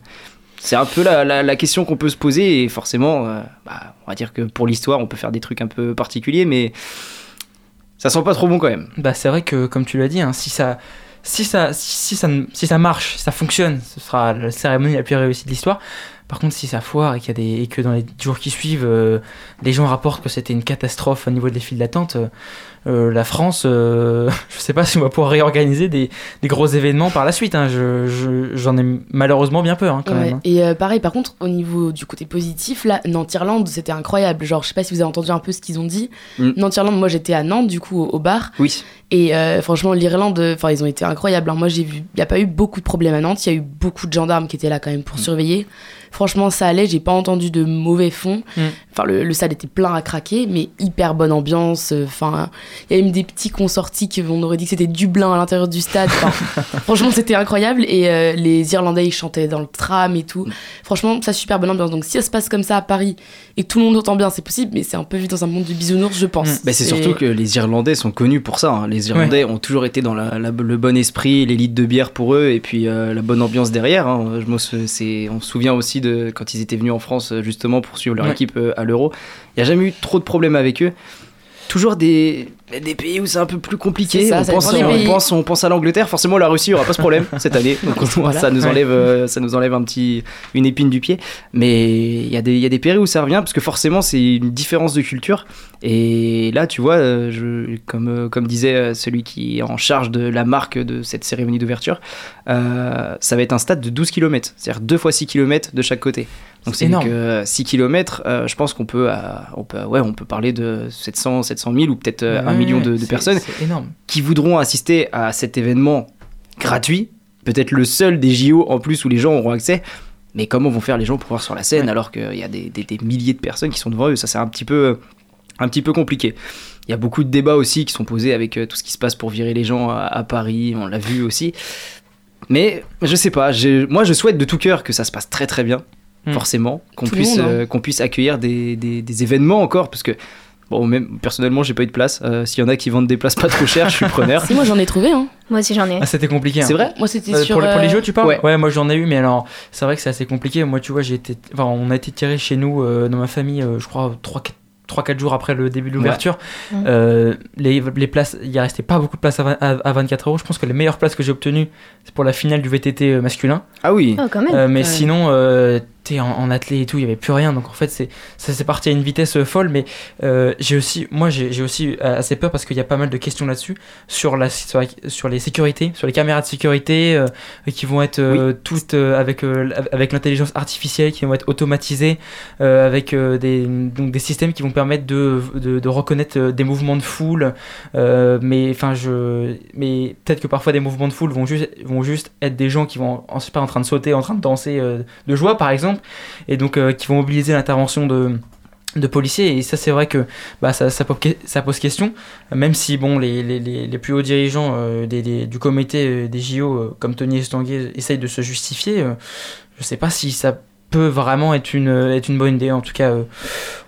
C'est un peu la, la, question qu'on peut se poser et forcément, euh, bah, on va dire que pour l'histoire, on peut faire des trucs un peu particuliers, mais ça sent pas trop bon quand même. Bah c'est vrai que comme tu l'as dit, hein, si ça si ça, si, ça, si ça marche, si ça fonctionne, ce sera la cérémonie la plus réussie de l'histoire. Par contre, si ça foire et, y a des, et que dans les jours qui suivent, euh, les gens rapportent que c'était une catastrophe au niveau des files d'attente, euh, euh, la France, euh, [laughs] je sais pas si on va pouvoir réorganiser des, des gros événements par la suite. Hein. J'en ai malheureusement bien peur hein, quand ouais. même. Hein. Et euh, pareil, par contre, au niveau du côté positif, là, Nantes-Irlande, c'était incroyable. Genre, je sais pas si vous avez entendu un peu ce qu'ils ont dit. Mm. Nantes-Irlande, moi j'étais à Nantes, du coup, au, au bar. Oui. Et euh, franchement, l'Irlande, enfin, ils ont été incroyables. Hein. Moi, j'ai vu, il n'y a pas eu beaucoup de problèmes à Nantes. Il y a eu beaucoup de gendarmes qui étaient là quand même pour mm. surveiller. Franchement, ça allait. J'ai pas entendu de mauvais fond. Mm. Enfin, le, le stade était plein à craquer, mais hyper bonne ambiance. euh, Enfin, il y a même des petits qu'on sortis qu'on aurait dit que c'était Dublin à l'intérieur du stade. Enfin, [laughs] franchement, c'était incroyable. Et euh, les Irlandais, ils chantaient dans le tram et tout. Franchement, ça super bonne ambiance. Donc, si ça se passe comme ça à Paris et que tout le monde entend bien, c'est possible, mais c'est un peu vite dans un monde de bisounours, je pense. Bah, c'est Et- surtout que les Irlandais sont connus pour ça. hein. Les Irlandais ont toujours été dans la- la- le bon esprit, les litres de bière pour eux et puis euh, la bonne ambiance derrière. hein. Je me on se souvient aussi de quand ils étaient venus en France justement pour suivre leur Ouais. équipe euh, l'Euro. Il n'y a jamais eu trop de problèmes avec eux. Toujours des, des pays où c'est un peu plus compliqué. Ça, on, ça pense, dépend des on, pays. pense, on pense à l'Angleterre. Forcément, la Russie, il n'y aura pas ce problème [laughs] cette année. Donc Voilà. ça, nous enlève, euh, ça nous enlève un petit, une épine du pied. Mais il y, a des- y a des pays où ça revient parce que forcément, c'est une différence de culture. Et là, tu vois, euh, je, comme, euh, comme disait celui qui est en charge de la marque de cette cérémonie d'ouverture, euh, ça va être un stade de 12 km, c'est-à-dire 2 fois 6 km de chaque côté. Donc C'est énorme. que 6 km, je pense qu'on peut, euh, on peut, ouais, on peut parler de 700, 700 000 ou peut-être euh, un Ouais, million de, personnes énorme. qui voudront assister à cet événement gratuit, peut-être le seul des JO en plus où les gens auront accès. Mais comment vont faire les gens pour voir sur la scène Ouais. alors qu'il y a des, des- des milliers de personnes qui sont devant eux? Ça, c'est un petit peu, un petit peu compliqué. Il y a beaucoup de débats aussi qui sont posés avec euh, tout ce qui se passe pour virer les gens à, à Paris, on l'a vu aussi. Mais je sais pas, moi je souhaite de tout cœur que ça se passe très très bien, Hmm. forcément, qu'on puisse, hein. euh, qu'on puisse accueillir des, des- des événements encore, parce que bon, même personnellement j'ai pas eu de place. Euh, S'il y en a qui vendent des places pas trop chères, je suis preneur. [laughs] Si, moi j'en ai trouvé, hein. Moi aussi j'en ai. Ah, c'était compliqué. hein. C'est vrai Moi c'était Euh, sur. pour, les- pour les euh, jeux, tu parles ouais. moi j'en ai eu, mais alors c'est vrai que c'est assez compliqué. Moi, tu vois, j'ai été, enfin, on a été tiré chez nous euh, dans ma famille, euh, je crois 3-4 jours après le début de l'ouverture. Ouais. Euh, les, les places, il resté pas beaucoup de places à, vingt- à- à 24 euros. Je pense que les meilleures places que j'ai obtenues, c'est pour la finale du VTT masculin. Ah oui. Oh, quand même. Euh, mais Ouais. sinon, euh, en, en athlé et tout, il y avait plus rien. Donc en fait, c'est ça s'est parti à une vitesse euh, folle. Mais euh, j'ai aussi, moi, j'ai j'ai aussi euh, assez peur parce qu'il y a pas mal de questions là-dessus sur la sur, la- sur les sécurités, sur les caméras de sécurité euh, qui vont être euh, toutes avec avec l'intelligence artificielle, qui vont être automatisées, avec des donc des systèmes qui vont permettre de de, de reconnaître des mouvements de foule. Mais enfin, je, mais peut-être que parfois des mouvements de foule vont juste vont juste être des gens qui vont en, pas, en train de sauter, en train de danser de joie par exemple, et donc euh, qui vont mobiliser l'intervention de de policiers. Et ça c'est vrai que bah, ça, pose, question. Même si bon les, les, les, plus hauts dirigeants euh, du comité euh, des JO comme Tony Estanguet essayent de se justifier je sais pas si ça peut vraiment être une, être une bonne idée en tout cas euh,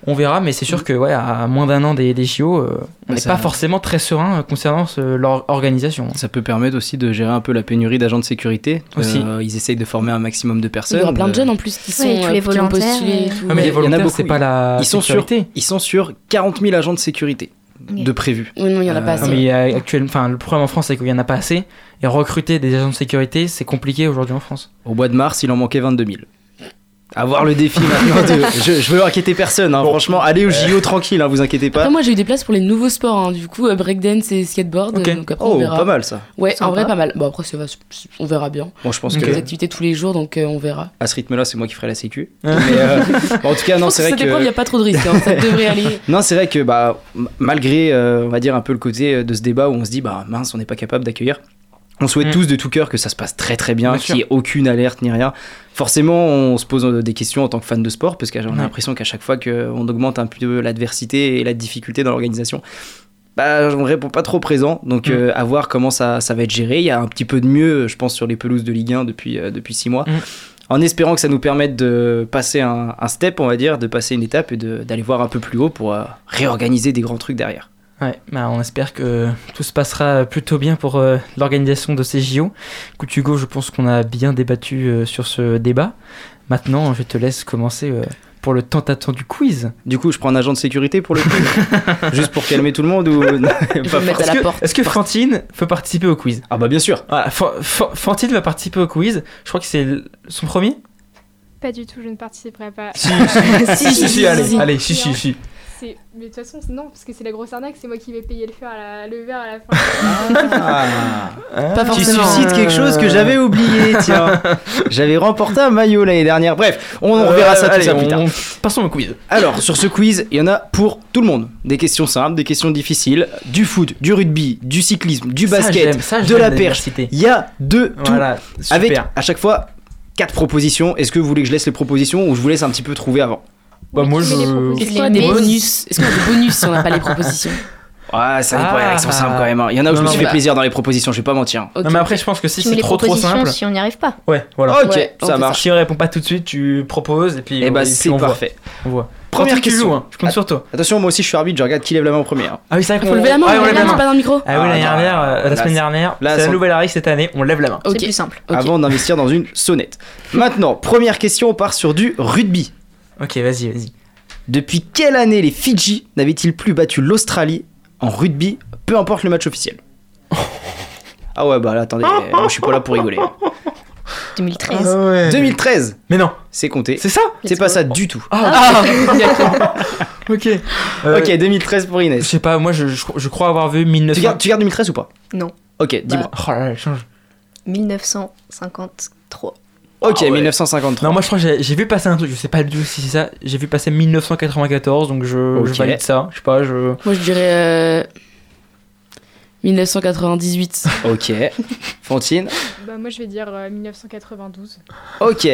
on verra mais c'est sûr que ouais à moins d'un an des, des JO euh, on Ouais, n'est pas forcément très serein euh, concernant ce- leur organisation Ça peut permettre aussi de gérer un peu la pénurie d'agents de sécurité. Aussi. Euh, ils essayent de former un maximum de Il personnes. y aura plein de jeunes en plus qui sont euh, les qui ont volontaires, postulé et tout. Ah, mais Ouais, les il y en a volontaires beaucoup. c'est pas la Ils sont, sur, sécurité ils sont sur 40 000 agents de sécurité de prévus. Oui, non, il y en a pas Euh, Non, assez. mais il actuellement, enfin, le problème en France, c'est qu'il n'y en a pas assez. Et recruter des agents de sécurité, c'est compliqué aujourd'hui en France. Au mois de mars, il en manquait 22 000. Avoir le défi [laughs] maintenant de. Je, je veux inquiéter personne, hein, franchement. Allez au JO tranquille, hein, vous inquiétez pas. Après, moi j'ai eu des places pour les nouveaux sports, hein. du coup, euh, breakdance et skateboard. Ok. Donc après, on Oh, verra. pas mal ça. Ouais, en vrai, pas mal. Bon, après, ça va, on verra bien. Bon, je pense Ok. Des que activités tous les jours, donc euh, on verra. à ce rythme-là, c'est moi qui ferai la sécu. [laughs] Mais, euh, bon, en tout cas, non, c'est vrai dépend, il n'y a que. pas trop de risques, hein. ça [laughs] devrait aller. Non, c'est vrai que bah, malgré, euh, on va dire, un peu le côté de ce débat où on se dit, bah mince, on n'est pas capable d'accueillir. On souhaite Mm. tous de tout cœur que ça se passe très très bien, Bien qu'il n'y ait aucune alerte ni rien. Forcément, on se pose euh, des questions en tant que fan de sport, parce j'ai Ouais. l'impression qu'à chaque fois qu'on augmente un peu l'adversité et la difficulté dans l'organisation, bah, on répond pas trop présent. Donc, Mm. euh, à voir comment ça, ça va être géré. Il y a un petit peu de mieux, je pense, sur les pelouses de Ligue 1 depuis, euh, depuis six mois. Mm. En espérant que ça nous permette de passer un, un step, on va dire, de passer une étape et d'aller voir un peu plus haut pour euh, réorganiser des grands trucs derrière. Ouais, bah, on espère que tout se passera plutôt bien pour euh, l'organisation de ces JO. Écoute, Hugo, je pense qu'on a bien débattu euh, sur ce débat. Maintenant, je te laisse commencer euh, pour le tant attendu quiz. Du coup, je prends un agent de sécurité pour le coup, [laughs] juste pour calmer tout le monde ou [laughs] Est-ce porte. que, est-ce que Fantine peut participer au quiz? Ah bah bien sûr. Voilà, Fa- Fa- Fantine va participer au quiz. Je crois que c'est son premier? Pas du tout, je ne participerai pas. Si, si, si, si, [laughs] allez, allez, si, si, si. C'est- Mais de toute façon, c'est- non, parce que c'est la grosse arnaque, c'est moi qui vais payer le, fer à la... le verre à la fin. Ah. Pas Tu suscites quelque chose que j'avais oublié, tiens. [laughs] J'avais remporté un maillot l'année dernière. Bref, on, on verra ça tout Euh, allez, ça plus tard. on- Passons au quiz. Alors, sur ce quiz, il y en a pour tout le monde. Des questions simples, des questions difficiles, du foot, du rugby, du cyclisme, du basket, ça, de la perche. Il y a de tout. Voilà, super. Avec à chaque fois quatre propositions. Est-ce que vous voulez que je laisse les propositions ou je vous laisse un petit peu trouver avant? Bah, moi, je. Est-ce qu'on a des bonus Est-ce qu'on a des bonus si on n'a pas les [laughs] propositions Ouais, ça dépend, Ah. sont simples quand même. hein. Il y en a où Non, je me suis fait bah. plaisir dans les propositions, je vais pas mentir. Non, mais après, je pense que si c'est trop trop simple. si on n'y arrive pas. Ouais, voilà. Ok, Ouais, ça marche. Si on répond pas tout de suite, tu proposes et puis. Et bah, puis c'est on voit. parfait. On voit. Première question. joues, hein, je compte sur toi. Attention, moi aussi je suis arbitre, je regarde qui lève la main en premier. hein. Ah oui, c'est vrai Faut lever la main, Ouais, on lève la main, pas dans le micro Ah oui, Ah, l'année non. dernière, euh, la semaine c'est- dernière, là, c'est la nouvelle arrive cette année, on lève la main. Ok. C'est plus simple. Avant d'investir dans une sonnette. Maintenant, première question, on part sur du rugby. Ok, vas-y, vas-y. Depuis quelle année les Fidji n'avaient-ils plus battu l'Australie en rugby, peu importe le match officiel? [laughs] Ah ouais, bah là, attendez, moi, je suis pas là pour rigoler. 2013. Ah ouais. 2013, Mais non, c'est compté. c'est ça? C'est pas ça du tout. Ah, [laughs] [laughs] ok. Euh, Ok, 2013 pour Je Inès. sais pas, moi je, je, je crois avoir vu Tu 1900. gardes, tu gardes 2013 ou pas? Non. Ok, dis-moi. Oh là là, change. 1953. Ok, Ah ouais. 1953. Non, moi je crois que j'ai- vu passer un truc, je sais pas du tout si c'est ça. J'ai vu passer 1994, donc je, Ok. je valide ça. Je sais pas, je. Moi, je dirais euh, 1998. Ok. [laughs] Fantine Bah, moi, je vais dire euh, 1992. Ok.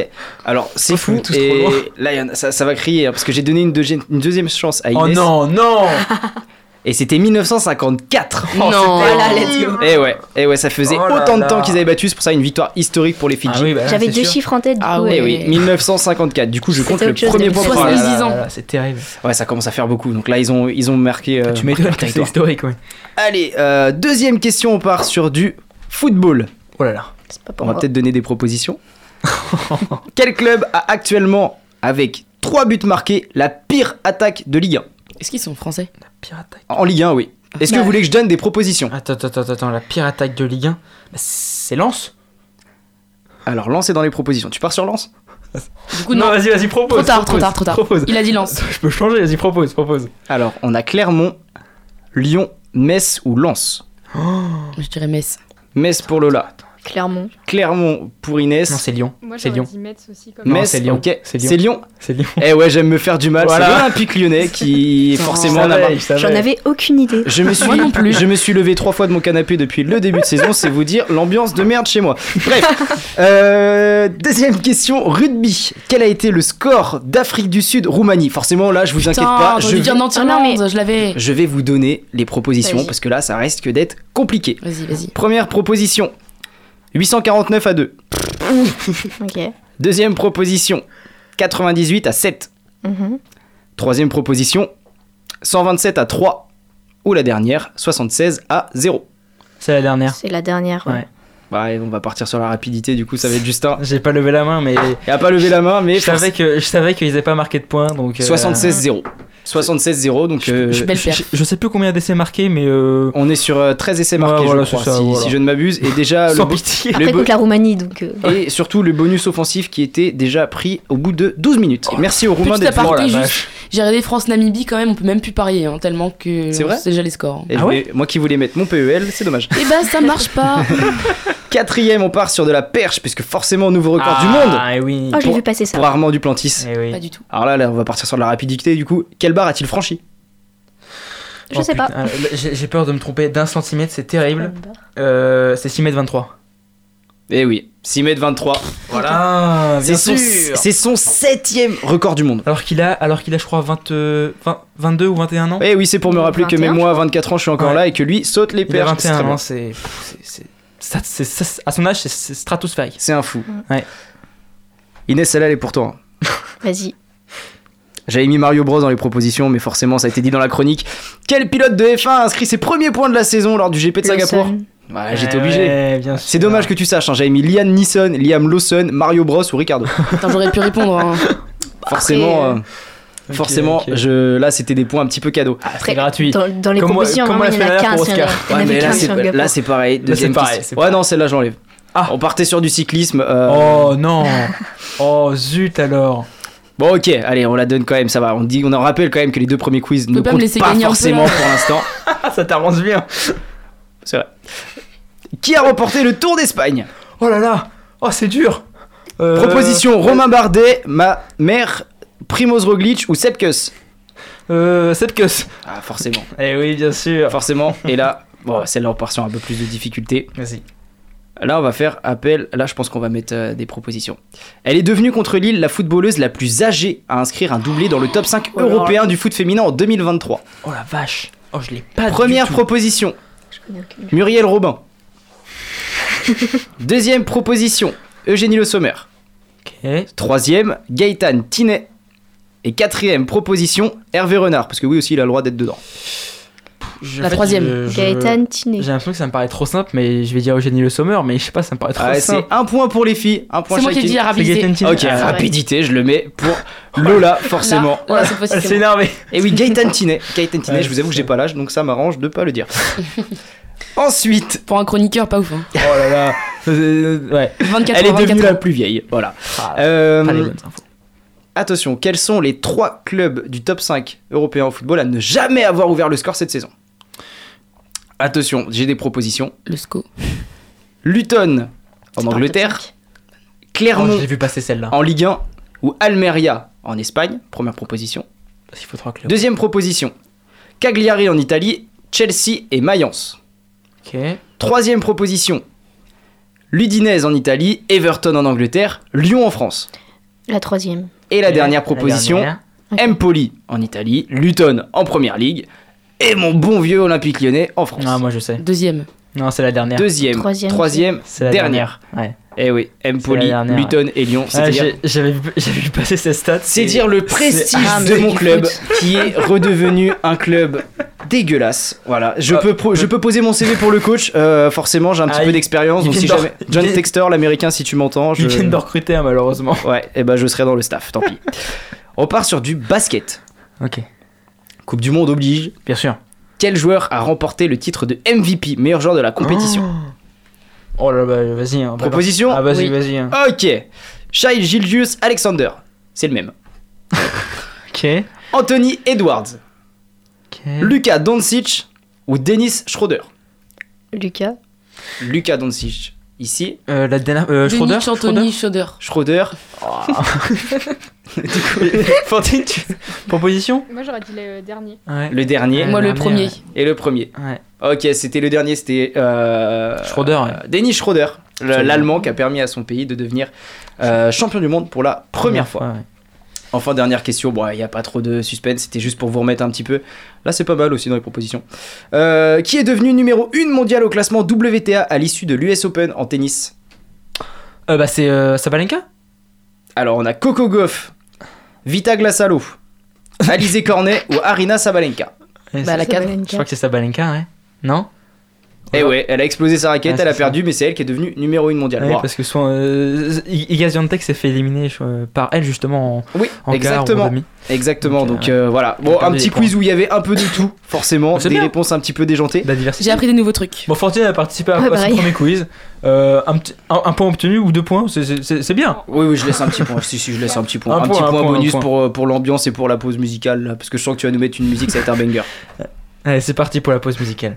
Alors, c'est Oh, fou. on est tous trop Et loin. là, il y en a- ça, ça va crier hein, parce que j'ai donné une, deuxi- une deuxième chance à Inès. Oh non, non [laughs] Et c'était 1954. non, Voilà, let's go. Et ouais, et ouais, ça faisait Oh là autant de temps qu'ils avaient battu, c'est pour ça une victoire historique pour les Fidji. Ah oui, bah J'avais deux sûr. chiffres en tête, du Ah coup. ouais. Eh euh, oui, [laughs] 1954. Du coup, je compte le premier point pour 70 Inès. ans. Ah C'est terrible. Ouais, ça commence à faire beaucoup. Donc là, ils ont, ils ont marqué. euh, tu que c'est historique, ouais. Allez, euh, deuxième question, on part sur du football. Oh là là. On va peut-être donner des propositions. [laughs] Quel club a actuellement, avec 3 buts marqués, la pire attaque de Ligue 1 Est-ce qu'ils sont français Pire attaque. En Ligue 1, oui. Est-ce que Bah. vous voulez que je donne des propositions? Attends, attends, attends, attends, la pire attaque de Ligue 1, bah, c'est Lens Alors, lancez dans les propositions. Tu pars sur Lance Du coup, non. vas-y, vas-y, propose. Trop tard, trop tard, trop tard. Propose. Il a dit lance. [laughs] Je peux changer, vas-y, propose, propose. Alors, on a Clermont, Lyon, Metz ou Lens? Je dirais Metz. Metz pour Lola. Clermont. Clermont pour Inès. Non, c'est Lyon. Moi, C'est Lyon. dit Metz aussi. Comme Metz, c'est Lyon. ok. C'est Lyon. C'est Lyon. C'est Lyon. Eh ouais, j'aime me faire du mal. Voilà. C'est l'Olympique lyonnais qui [laughs] forcément. J'en avais aucune idée. Je me suis, Moi non plus. je me suis levé trois fois de mon canapé depuis le début de saison, c'est vous dire l'ambiance de merde chez moi. Bref, [laughs] euh, deuxième question, rugby. Quel a été le score d'Afrique du Sud Roumanie? Forcément, là, je vous inquiète pas, je vais je l'avais. je vais vous donner les propositions parce que là, ça risque d'être compliqué. Vas-y, vas-y. Première proposition, 849 à 2. [laughs] Ok. Deuxième proposition, 98 à 7. Mhm. Troisième proposition, 127 à 3. Ou la dernière, 76 à 0. C'est la dernière. C'est la dernière. ouais. Ouais. Bah, on va partir sur la rapidité, du coup, ça va être Justin. J'ai pas levé la main, mais Il a pas levé la main, mais je savais que je savais qu'ils avaient pas marqué de points, donc. euh, 76-0. 76-0, donc euh, Je, Belle je- perf. je- je sais plus combien d'essais marqués, mais euh, on est sur euh, 13 essais marqués, Ouais, voilà, je crois, ça, si, voilà. si je ne m'abuse. Et déjà, le sans bo- pitié. le Après, contre la Roumanie, donc. euh, et surtout le bonus offensif qui était déjà pris au bout de 12 minutes. Et merci aux Roumains d'être venus. Oh. J'ai regardé France-Namibie quand même, on peut même plus parier, hein, tellement que. C'est vrai déjà les scores. Et Ah ouais voulais- moi qui voulais mettre mon PEL, c'est dommage. Et bah, ça marche pas. [laughs] Quatrième, on part sur de la perche, puisque forcément, nouveau record du monde Ah, et oui. Oh, j'ai vu passer ça. pour Armand Duplantis. Eh oui. Pas du tout. Alors là, là, on va partir sur de la rapidité du coup. Quelle barre a-t-il franchi? Je Oh, sais pas. putain, euh, J'ai peur de me tromper d'un centimètre, c'est terrible. Euh, c'est 6 mètres 23. Eh oui, 6 mètres 23. Voilà, C'est son, c'est son septième record du monde. Alors qu'il a, alors qu'il a, je crois, 20, euh, 20 22 ou 21 ans. Eh oui, c'est pour me rappeler que 21, même moi, à crois. 24 ans, je suis encore Ouais. là et que lui saute les Il a perches. c'est très 21 bien. ans, c'est- ça- c'est- ça- à son âge, c'est- stratosphérique. C'est un fou. Ouais. Inès, celle-là, elle est pour toi. hein. [laughs] Vas-y. J'avais mis Mario Bros dans les propositions, mais forcément, ça a été dit dans la chronique. Quel pilote de F1 a inscrit ses premiers points de la saison lors du GP de Singapour. Ouais, j'étais Ouais, obligé. ouais. C'est dommage que tu saches, hein, j'avais mis Liam Neeson, Liam Lawson, Mario Bros ou Ricardo. J'aurais pu répondre. hein. forcément, euh, euh, Forcément. Je, là c'était des points un petit peu cadeaux. Ah, c'est gratuit. Dans, dans les vraiment, il y en a fait là pour 15. Il y en a- Oscar il y en Ouais, avait mais là 15 c'est, sur Singapour. là c'est pareil. Deuxième pareil, Ouais, non, celle-là j'enlève. Ah. On partait sur du cyclisme. euh, Oh non Oh zut alors Bon, ok, allez, on la donne quand même, ça va. On dit, on en rappelle quand même que les deux premiers quiz ne pas comptent laisser pas peu, forcément pour l'instant. [laughs] [laughs] Ça t'arrange bien C'est vrai. Qui a remporté le Tour d'Espagne? Oh là là Oh, c'est dur Euh, Proposition Romain Bardet, ma mère, Primoz Roglic ou Sepkus Euh. Sepkus Ah, forcément. [laughs] Eh oui, bien sûr forcément. Et là, bon, celle-là, on part sur un peu plus de difficulté. Vas-y. Là, on va faire appel. Là, je pense qu'on va mettre euh, des propositions. Elle est devenue contre Lille la footballeuse la plus âgée à inscrire un doublé dans le top 5 Oh là là. européen du foot féminin en 2023. Oh la vache. Oh, je l'ai pas Première du tout. proposition Muriel Robin. [laughs] Deuxième proposition Eugénie Le Sommer. Ok. Troisième Gaëtan Tinet. Et quatrième proposition Hervé Renard. Parce que oui, aussi, il a le droit d'être dedans. Je- La en fait, troisième. je- je- Gaëtan Tiné. J'ai l'impression que ça me paraît trop simple, mais je vais dire Eugénie Le Sommer, mais je sais pas, ça me paraît trop Ah, c'est simple. un point pour les filles, un point C'est moi qui ai dit rapidité. Ok, Ah, rapidité, je le mets pour [laughs] Lola, forcément. Là, là, Elle s'est énervée. Et oui, Gaëtan Tinet. Gaëtan Tinet, Ouais, je vous avoue que j'ai pas l'âge, donc ça m'arrange de pas le dire. [laughs] Ensuite, Pour un chroniqueur, pas ouf. Hein. Oh là là. Euh, [laughs] ouais. 24 elle est devenue 24 la plus vieille. Voilà. Ah, Euh, pas les bonnes infos. Attention, quels sont les trois clubs du top 5 européen au football à ne jamais avoir ouvert le score cette saison? Attention, j'ai des propositions. Le SCO. Luton en Angleterre, Oh, Clermont j'ai vu passer celle-là. en Ligue 1 ou Almeria en Espagne. Première proposition. Parce qu'il faut trois clubs. Deuxième proposition. Cagliari en Italie, Chelsea et Mayence. Ok. Troisième proposition. L'Udinese en Italie, Everton en Angleterre, Lyon en France. La troisième. Et la dernière la proposition, dernière. Empoli en Italie, Luton en Première Ligue et mon bon vieux Olympique lyonnais en France. Ah, moi je sais. Deuxième. Non, c'est la dernière. Deuxième, Troisième. troisième, C'est la dernière. dernière. Ouais. Eh oui, Empoli, dernière, Luton et Lyon. Ah, J'avais vu, [laughs] j'avais vu passer ces stats. c'est dire le prestige Ah, de mon club qui est [laughs] redevenu un club dégueulasse. Voilà, je, Ah, peux, pro- je peux poser mon CV pour le coach. euh, forcément, j'ai un petit Ah, peu d'expérience. Donc si de- jamais John il- Textor, l'américain, si tu m'entends, je... Ils viennent de recruter, hein, malheureusement. ouais, et ben je serai dans le staff. Tant pis. [laughs] On part sur du basket. Ok. Coupe du Monde oblige. Bien sûr. Quel joueur a remporté le titre de MVP, meilleur joueur de la compétition Oh, oh là là, vas-y. hein, Proposition Ah, vas-y, Oui. vas-y. hein. Ok. Shai Gilgius Alexander. C'est le même. [laughs] Ok. Anthony Edwards. Ok. Lucas Doncic ou Dennis Schroeder. Lucas. Lucas Doncic. Ici. Euh, la dernière. Euh, Schroeder Denis Anthony Schroeder. [laughs] Schroeder. [laughs] Fantine, tu... [laughs] Proposition Moi j'aurais dit le dernier. Ouais. Le dernier. Moi, le premier. ouais. Et le premier. Ouais. Ok, c'était le dernier, c'était euh, Schroeder, ouais. euh, Dennis Schroeder, l'allemand qui a permis à son pays de devenir euh, champion du monde pour la première fois. ouais. Enfin, dernière question, bon, il n'y a pas trop de suspense, c'était juste pour vous remettre un petit peu. Là, c'est pas mal aussi dans les propositions. Euh, qui est devenu numéro 1 mondial au classement WTA à l'issue de l'US Open en tennis? Euh, bah, c'est euh, Sabalenka? Alors, on a Coco Gauff, Vita Glassalo, Alizé Cornet ou Arina Sabalenka. Bah, la. Je crois que c'est Sabalenka, ouais. Non? Et ouais, elle a explosé sa raquette, Ouais, elle a ça. perdu, mais c'est elle qui est devenue numéro 1 mondial. Ouais, Wow. parce que son, euh, s'est fait éliminer euh, par elle justement en, Oui, en quart exactement. demi. Exactement, Donc, donc euh, euh, voilà. Bon, un petit quiz où il y avait un peu de tout, forcément, des bien. réponses un petit peu déjantées. La diversité. J'ai appris des nouveaux trucs. Bon, Fantine a participé à, Ouais, à son pareil. premier quiz. Euh, un, petit- un- un point obtenu ou deux points, c'est- bien. Oui, oui, je laisse un petit point. si, si, je laisse un petit point. Un Un, point, petit un point, bonus point. pour, pour l'ambiance et pour la pause musicale, là, parce que je sens que tu vas nous mettre une musique, ça va être un banger. [laughs] Allez, c'est parti pour la pause musicale.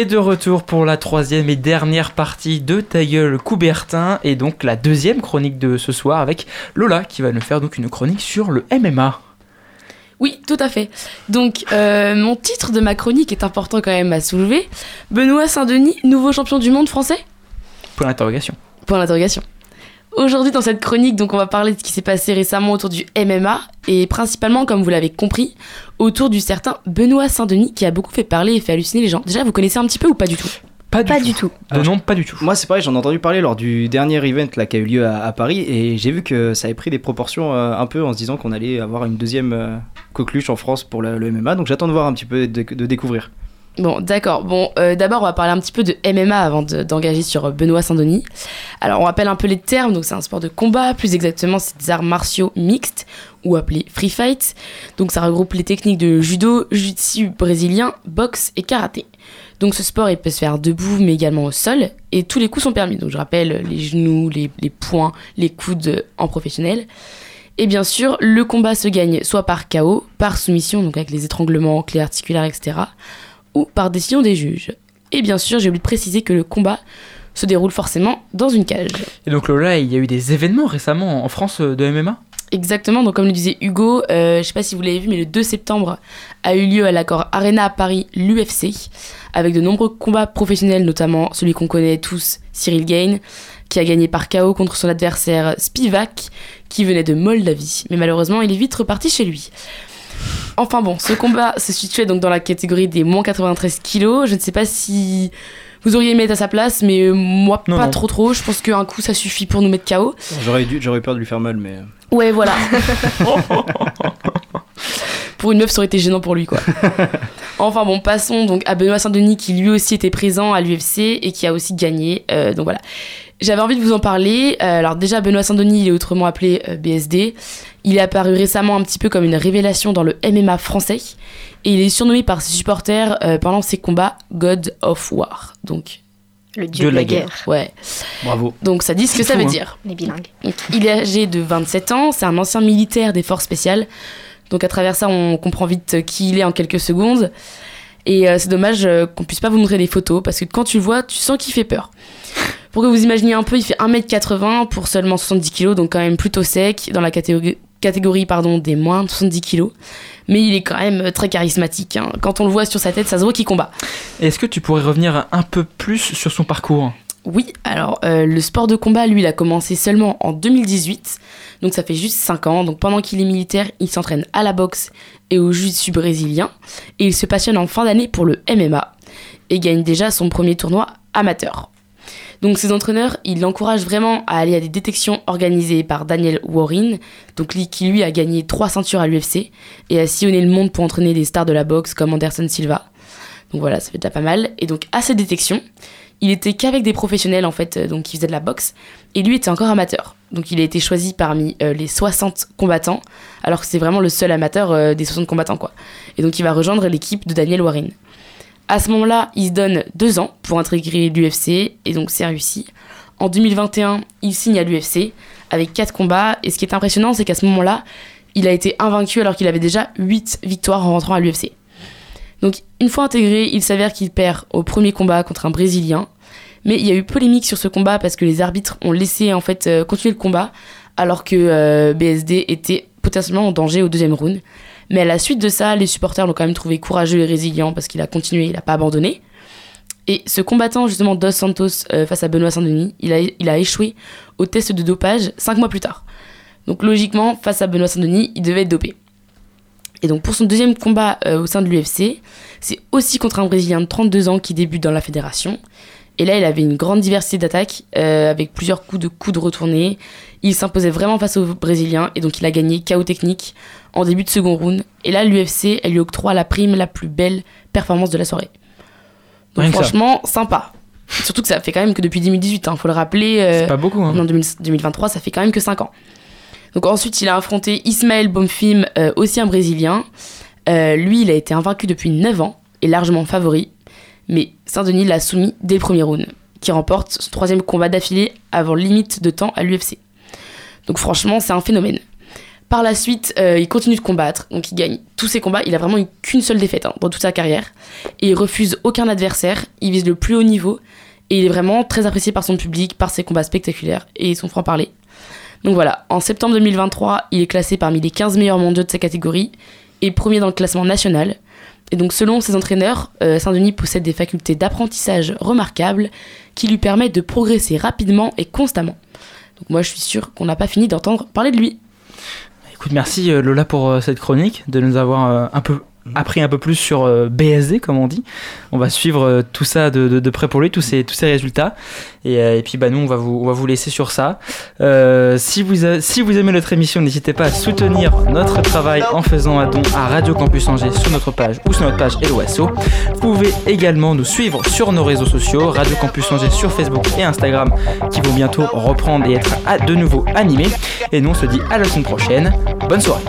Et de retour pour la troisième et dernière partie de Ta gueule Coubertin et donc la deuxième chronique de ce soir avec Lola qui va nous faire donc une chronique sur le MMA. Oui, tout à fait. Donc, euh, mon titre de ma chronique est important quand même à soulever. Benoît Saint-Denis, nouveau champion du monde français? Point d'interrogation. Point d'interrogation. Aujourd'hui, dans cette chronique, donc, on va parler de ce qui s'est passé récemment autour du MMA et principalement, comme vous l'avez compris, autour du certain Benoît Saint-Denis qui a beaucoup fait parler et fait halluciner les gens. Déjà, vous connaissez un petit peu ou pas du tout? Pas du Pas tout. du tout. De nom, pas du tout. Moi, c'est pareil, j'en ai entendu parler lors du dernier event là, qui a eu lieu à, à Paris et j'ai vu que ça avait pris des proportions euh, un peu en se disant qu'on allait avoir une deuxième euh, coqueluche en France pour le, le MMA. Donc j'attends de voir un petit peu, de, de découvrir. Bon, d'accord. Bon, euh, d'abord, on va parler un petit peu de MMA avant de- d'engager sur euh, Benoît Saint-Denis. Alors, on rappelle un peu les termes. Donc, c'est un sport de combat. Plus exactement, c'est des arts martiaux mixtes ou appelés free fight. Donc, ça regroupe les techniques de judo, jiu-jitsu brésilien, boxe et karaté. Donc, ce sport, il peut se faire debout, mais également au sol. Et tous les coups sont permis. Donc, je rappelle les genoux, les, les poings, les coudes en professionnel. Et bien sûr, le combat se gagne soit par KO, par soumission, donc avec les étranglements, clés articulaires, etc ou par décision des juges. Et bien sûr, j'ai oublié de préciser que le combat se déroule forcément dans une cage. Et donc Lola, il y a eu des événements récemment en France euh, de MMA Exactement, donc comme le disait Hugo, euh, je sais pas si vous l'avez vu, mais le 2 septembre a eu lieu à l'accord Arena à Paris l'UFC, avec de nombreux combats professionnels, notamment celui qu'on connaît tous, Cyril Gain, qui a gagné par KO contre son adversaire Spivak, qui venait de Moldavie, mais malheureusement il est vite reparti chez lui. Enfin bon, ce combat se situait donc dans la catégorie des moins 93 kilos. Je ne sais pas si vous auriez aimé être à sa place, mais euh, moi Non, pas non. trop trop. Je pense qu'un coup ça suffit pour nous mettre KO. J'aurais dû- j'aurais eu peur de lui faire mal, mais. euh, Ouais, voilà. [laughs] pour une meuf, ça aurait été gênant pour lui, quoi. [laughs] Enfin bon, passons donc à Benoît Saint-Denis qui lui aussi était présent à l'UFC et qui a aussi gagné. Euh, donc voilà. J'avais envie de vous en parler. Euh, alors déjà, Benoît Saint-Denis, il est autrement appelé euh, BSD. Il est apparu récemment un petit peu comme une révélation dans le MMA français. Et il est surnommé par ses supporters euh, pendant ses combats God of War. Donc, Le dieu de la guerre. Ouais. Bravo. Donc ça dit ce que ça fou, veut hein. dire. On est bilingue. Donc, il est âgé de 27 ans, c'est un ancien militaire des forces spéciales. Donc à travers ça, on comprend vite qui il est en quelques secondes. Et euh, c'est dommage euh, qu'on puisse pas vous montrer des photos parce que quand tu le vois, tu sens qu'il fait peur. Pour que vous imaginiez un peu, il fait 1m80 pour seulement 70 kg, donc quand même plutôt sec dans la catégorie, catégorie pardon, des moins de 70 kg. Mais il est quand même euh, très charismatique. hein. Quand on le voit sur sa tête, ça se voit qu'il combat. Est-ce que tu pourrais revenir un peu plus sur son parcours? Oui, alors euh, le sport de combat, lui, il a commencé seulement en 2018, donc ça fait juste 5 ans. Donc pendant qu'il est militaire, il s'entraîne à la boxe et au jiu-jitsu brésilien, et il se passionne en fin d'année pour le MMA, et gagne déjà son premier tournoi amateur. Donc ses entraîneurs, ils l'encouragent vraiment à aller à des détections organisées par Daniel Warren, donc lui, qui lui a gagné 3 ceintures à l'UFC, et a sillonné le monde pour entraîner des stars de la boxe comme Anderson Silva. Donc voilà, ça fait déjà pas mal. Et donc à ces détections, il était qu'avec des professionnels en fait, euh, donc qui faisaient de la boxe, et lui était encore amateur. Donc il a été choisi parmi euh, les 60 combattants, alors que c'est vraiment le seul amateur euh, des 60 combattants quoi. Et donc il va rejoindre l'équipe de Daniel Warren. À ce moment-là, il se donne deux ans pour intégrer l'UFC, et donc c'est réussi. En 2021, il signe à l'UFC avec quatre combats, et ce qui est impressionnant, c'est qu'à ce moment-là, il a été invaincu alors qu'il avait déjà 8 victoires en rentrant à l'UFC. Donc une fois intégré, il s'avère qu'il perd au premier combat contre un Brésilien. Mais il y a eu polémique sur ce combat parce que les arbitres ont laissé en fait euh, continuer le combat alors que euh, BSD était potentiellement en danger au deuxième round. Mais à la suite de ça, les supporters l'ont quand même trouvé courageux et résilient parce qu'il a continué, il n'a pas abandonné. Et ce combattant justement Dos Santos euh, face à Benoît Saint-Denis, il a, échoué au test de dopage 5 mois plus tard. Donc logiquement, face à Benoît Saint-Denis, il devait être dopé. Et donc pour son deuxième combat euh, au sein de l'UFC, c'est aussi contre un Brésilien de 32 ans qui débute dans la fédération. Et là, il avait une grande diversité d'attaques, euh, avec plusieurs coups de coude retournés. Il s'imposait vraiment face aux Brésiliens, et donc il a gagné KO technique en début de second round. Et là, l'UFC, elle lui octroie la prime la plus belle performance de la soirée. Donc Rien franchement, sympa. Surtout que ça fait quand même que depuis 2018, hein, faut le rappeler. euh, C'est pas beaucoup, hein. En 2000 2023, ça fait quand même que 5 ans. Donc ensuite, il a affronté Ismaël Bonfim, euh, aussi un Brésilien. Euh, lui, il a été invaincu depuis 9 ans et largement favori. Mais Saint-Denis l'a soumis dès le premier round, qui remporte son troisième combat d'affilée avant limite de temps à l'UFC. Donc franchement, c'est un phénomène. Par la suite, euh, il continue de combattre, donc il gagne tous ses combats. Il a vraiment eu qu'une seule défaite hein, dans toute sa carrière. Et il refuse aucun adversaire, il vise le plus haut niveau. Et il est vraiment très apprécié par son public, par ses combats spectaculaires et son franc-parler. Donc voilà, en septembre 2023, il est classé parmi les 15 meilleurs mondiaux de sa catégorie et premier dans le classement national. Et donc selon ses entraîneurs, euh, Saint-Denis possède des facultés d'apprentissage remarquables qui lui permettent de progresser rapidement et constamment. Donc moi je suis sûr qu'on n'a pas fini d'entendre parler de lui. Écoute, merci euh, Lola pour euh, cette chronique, de nous avoir euh, un peu appris un peu plus sur euh, BSD, comme on dit. On va suivre euh, tout ça de, de- près pour lui, tous ces, résultats. Et, euh, puis, bah, nous, on va vous, laisser sur ça. Si, vous a- si vous aimez notre émission, n'hésitez pas à soutenir notre travail en faisant un don à Radio Campus Angers sur notre page ou sur notre page Helloasso. Vous pouvez également nous suivre sur nos réseaux sociaux, Radio Campus Angers sur Facebook et Instagram, qui vont bientôt reprendre et être à- de nouveau animés. Et nous, on se dit à la semaine prochaine. Bonne soirée.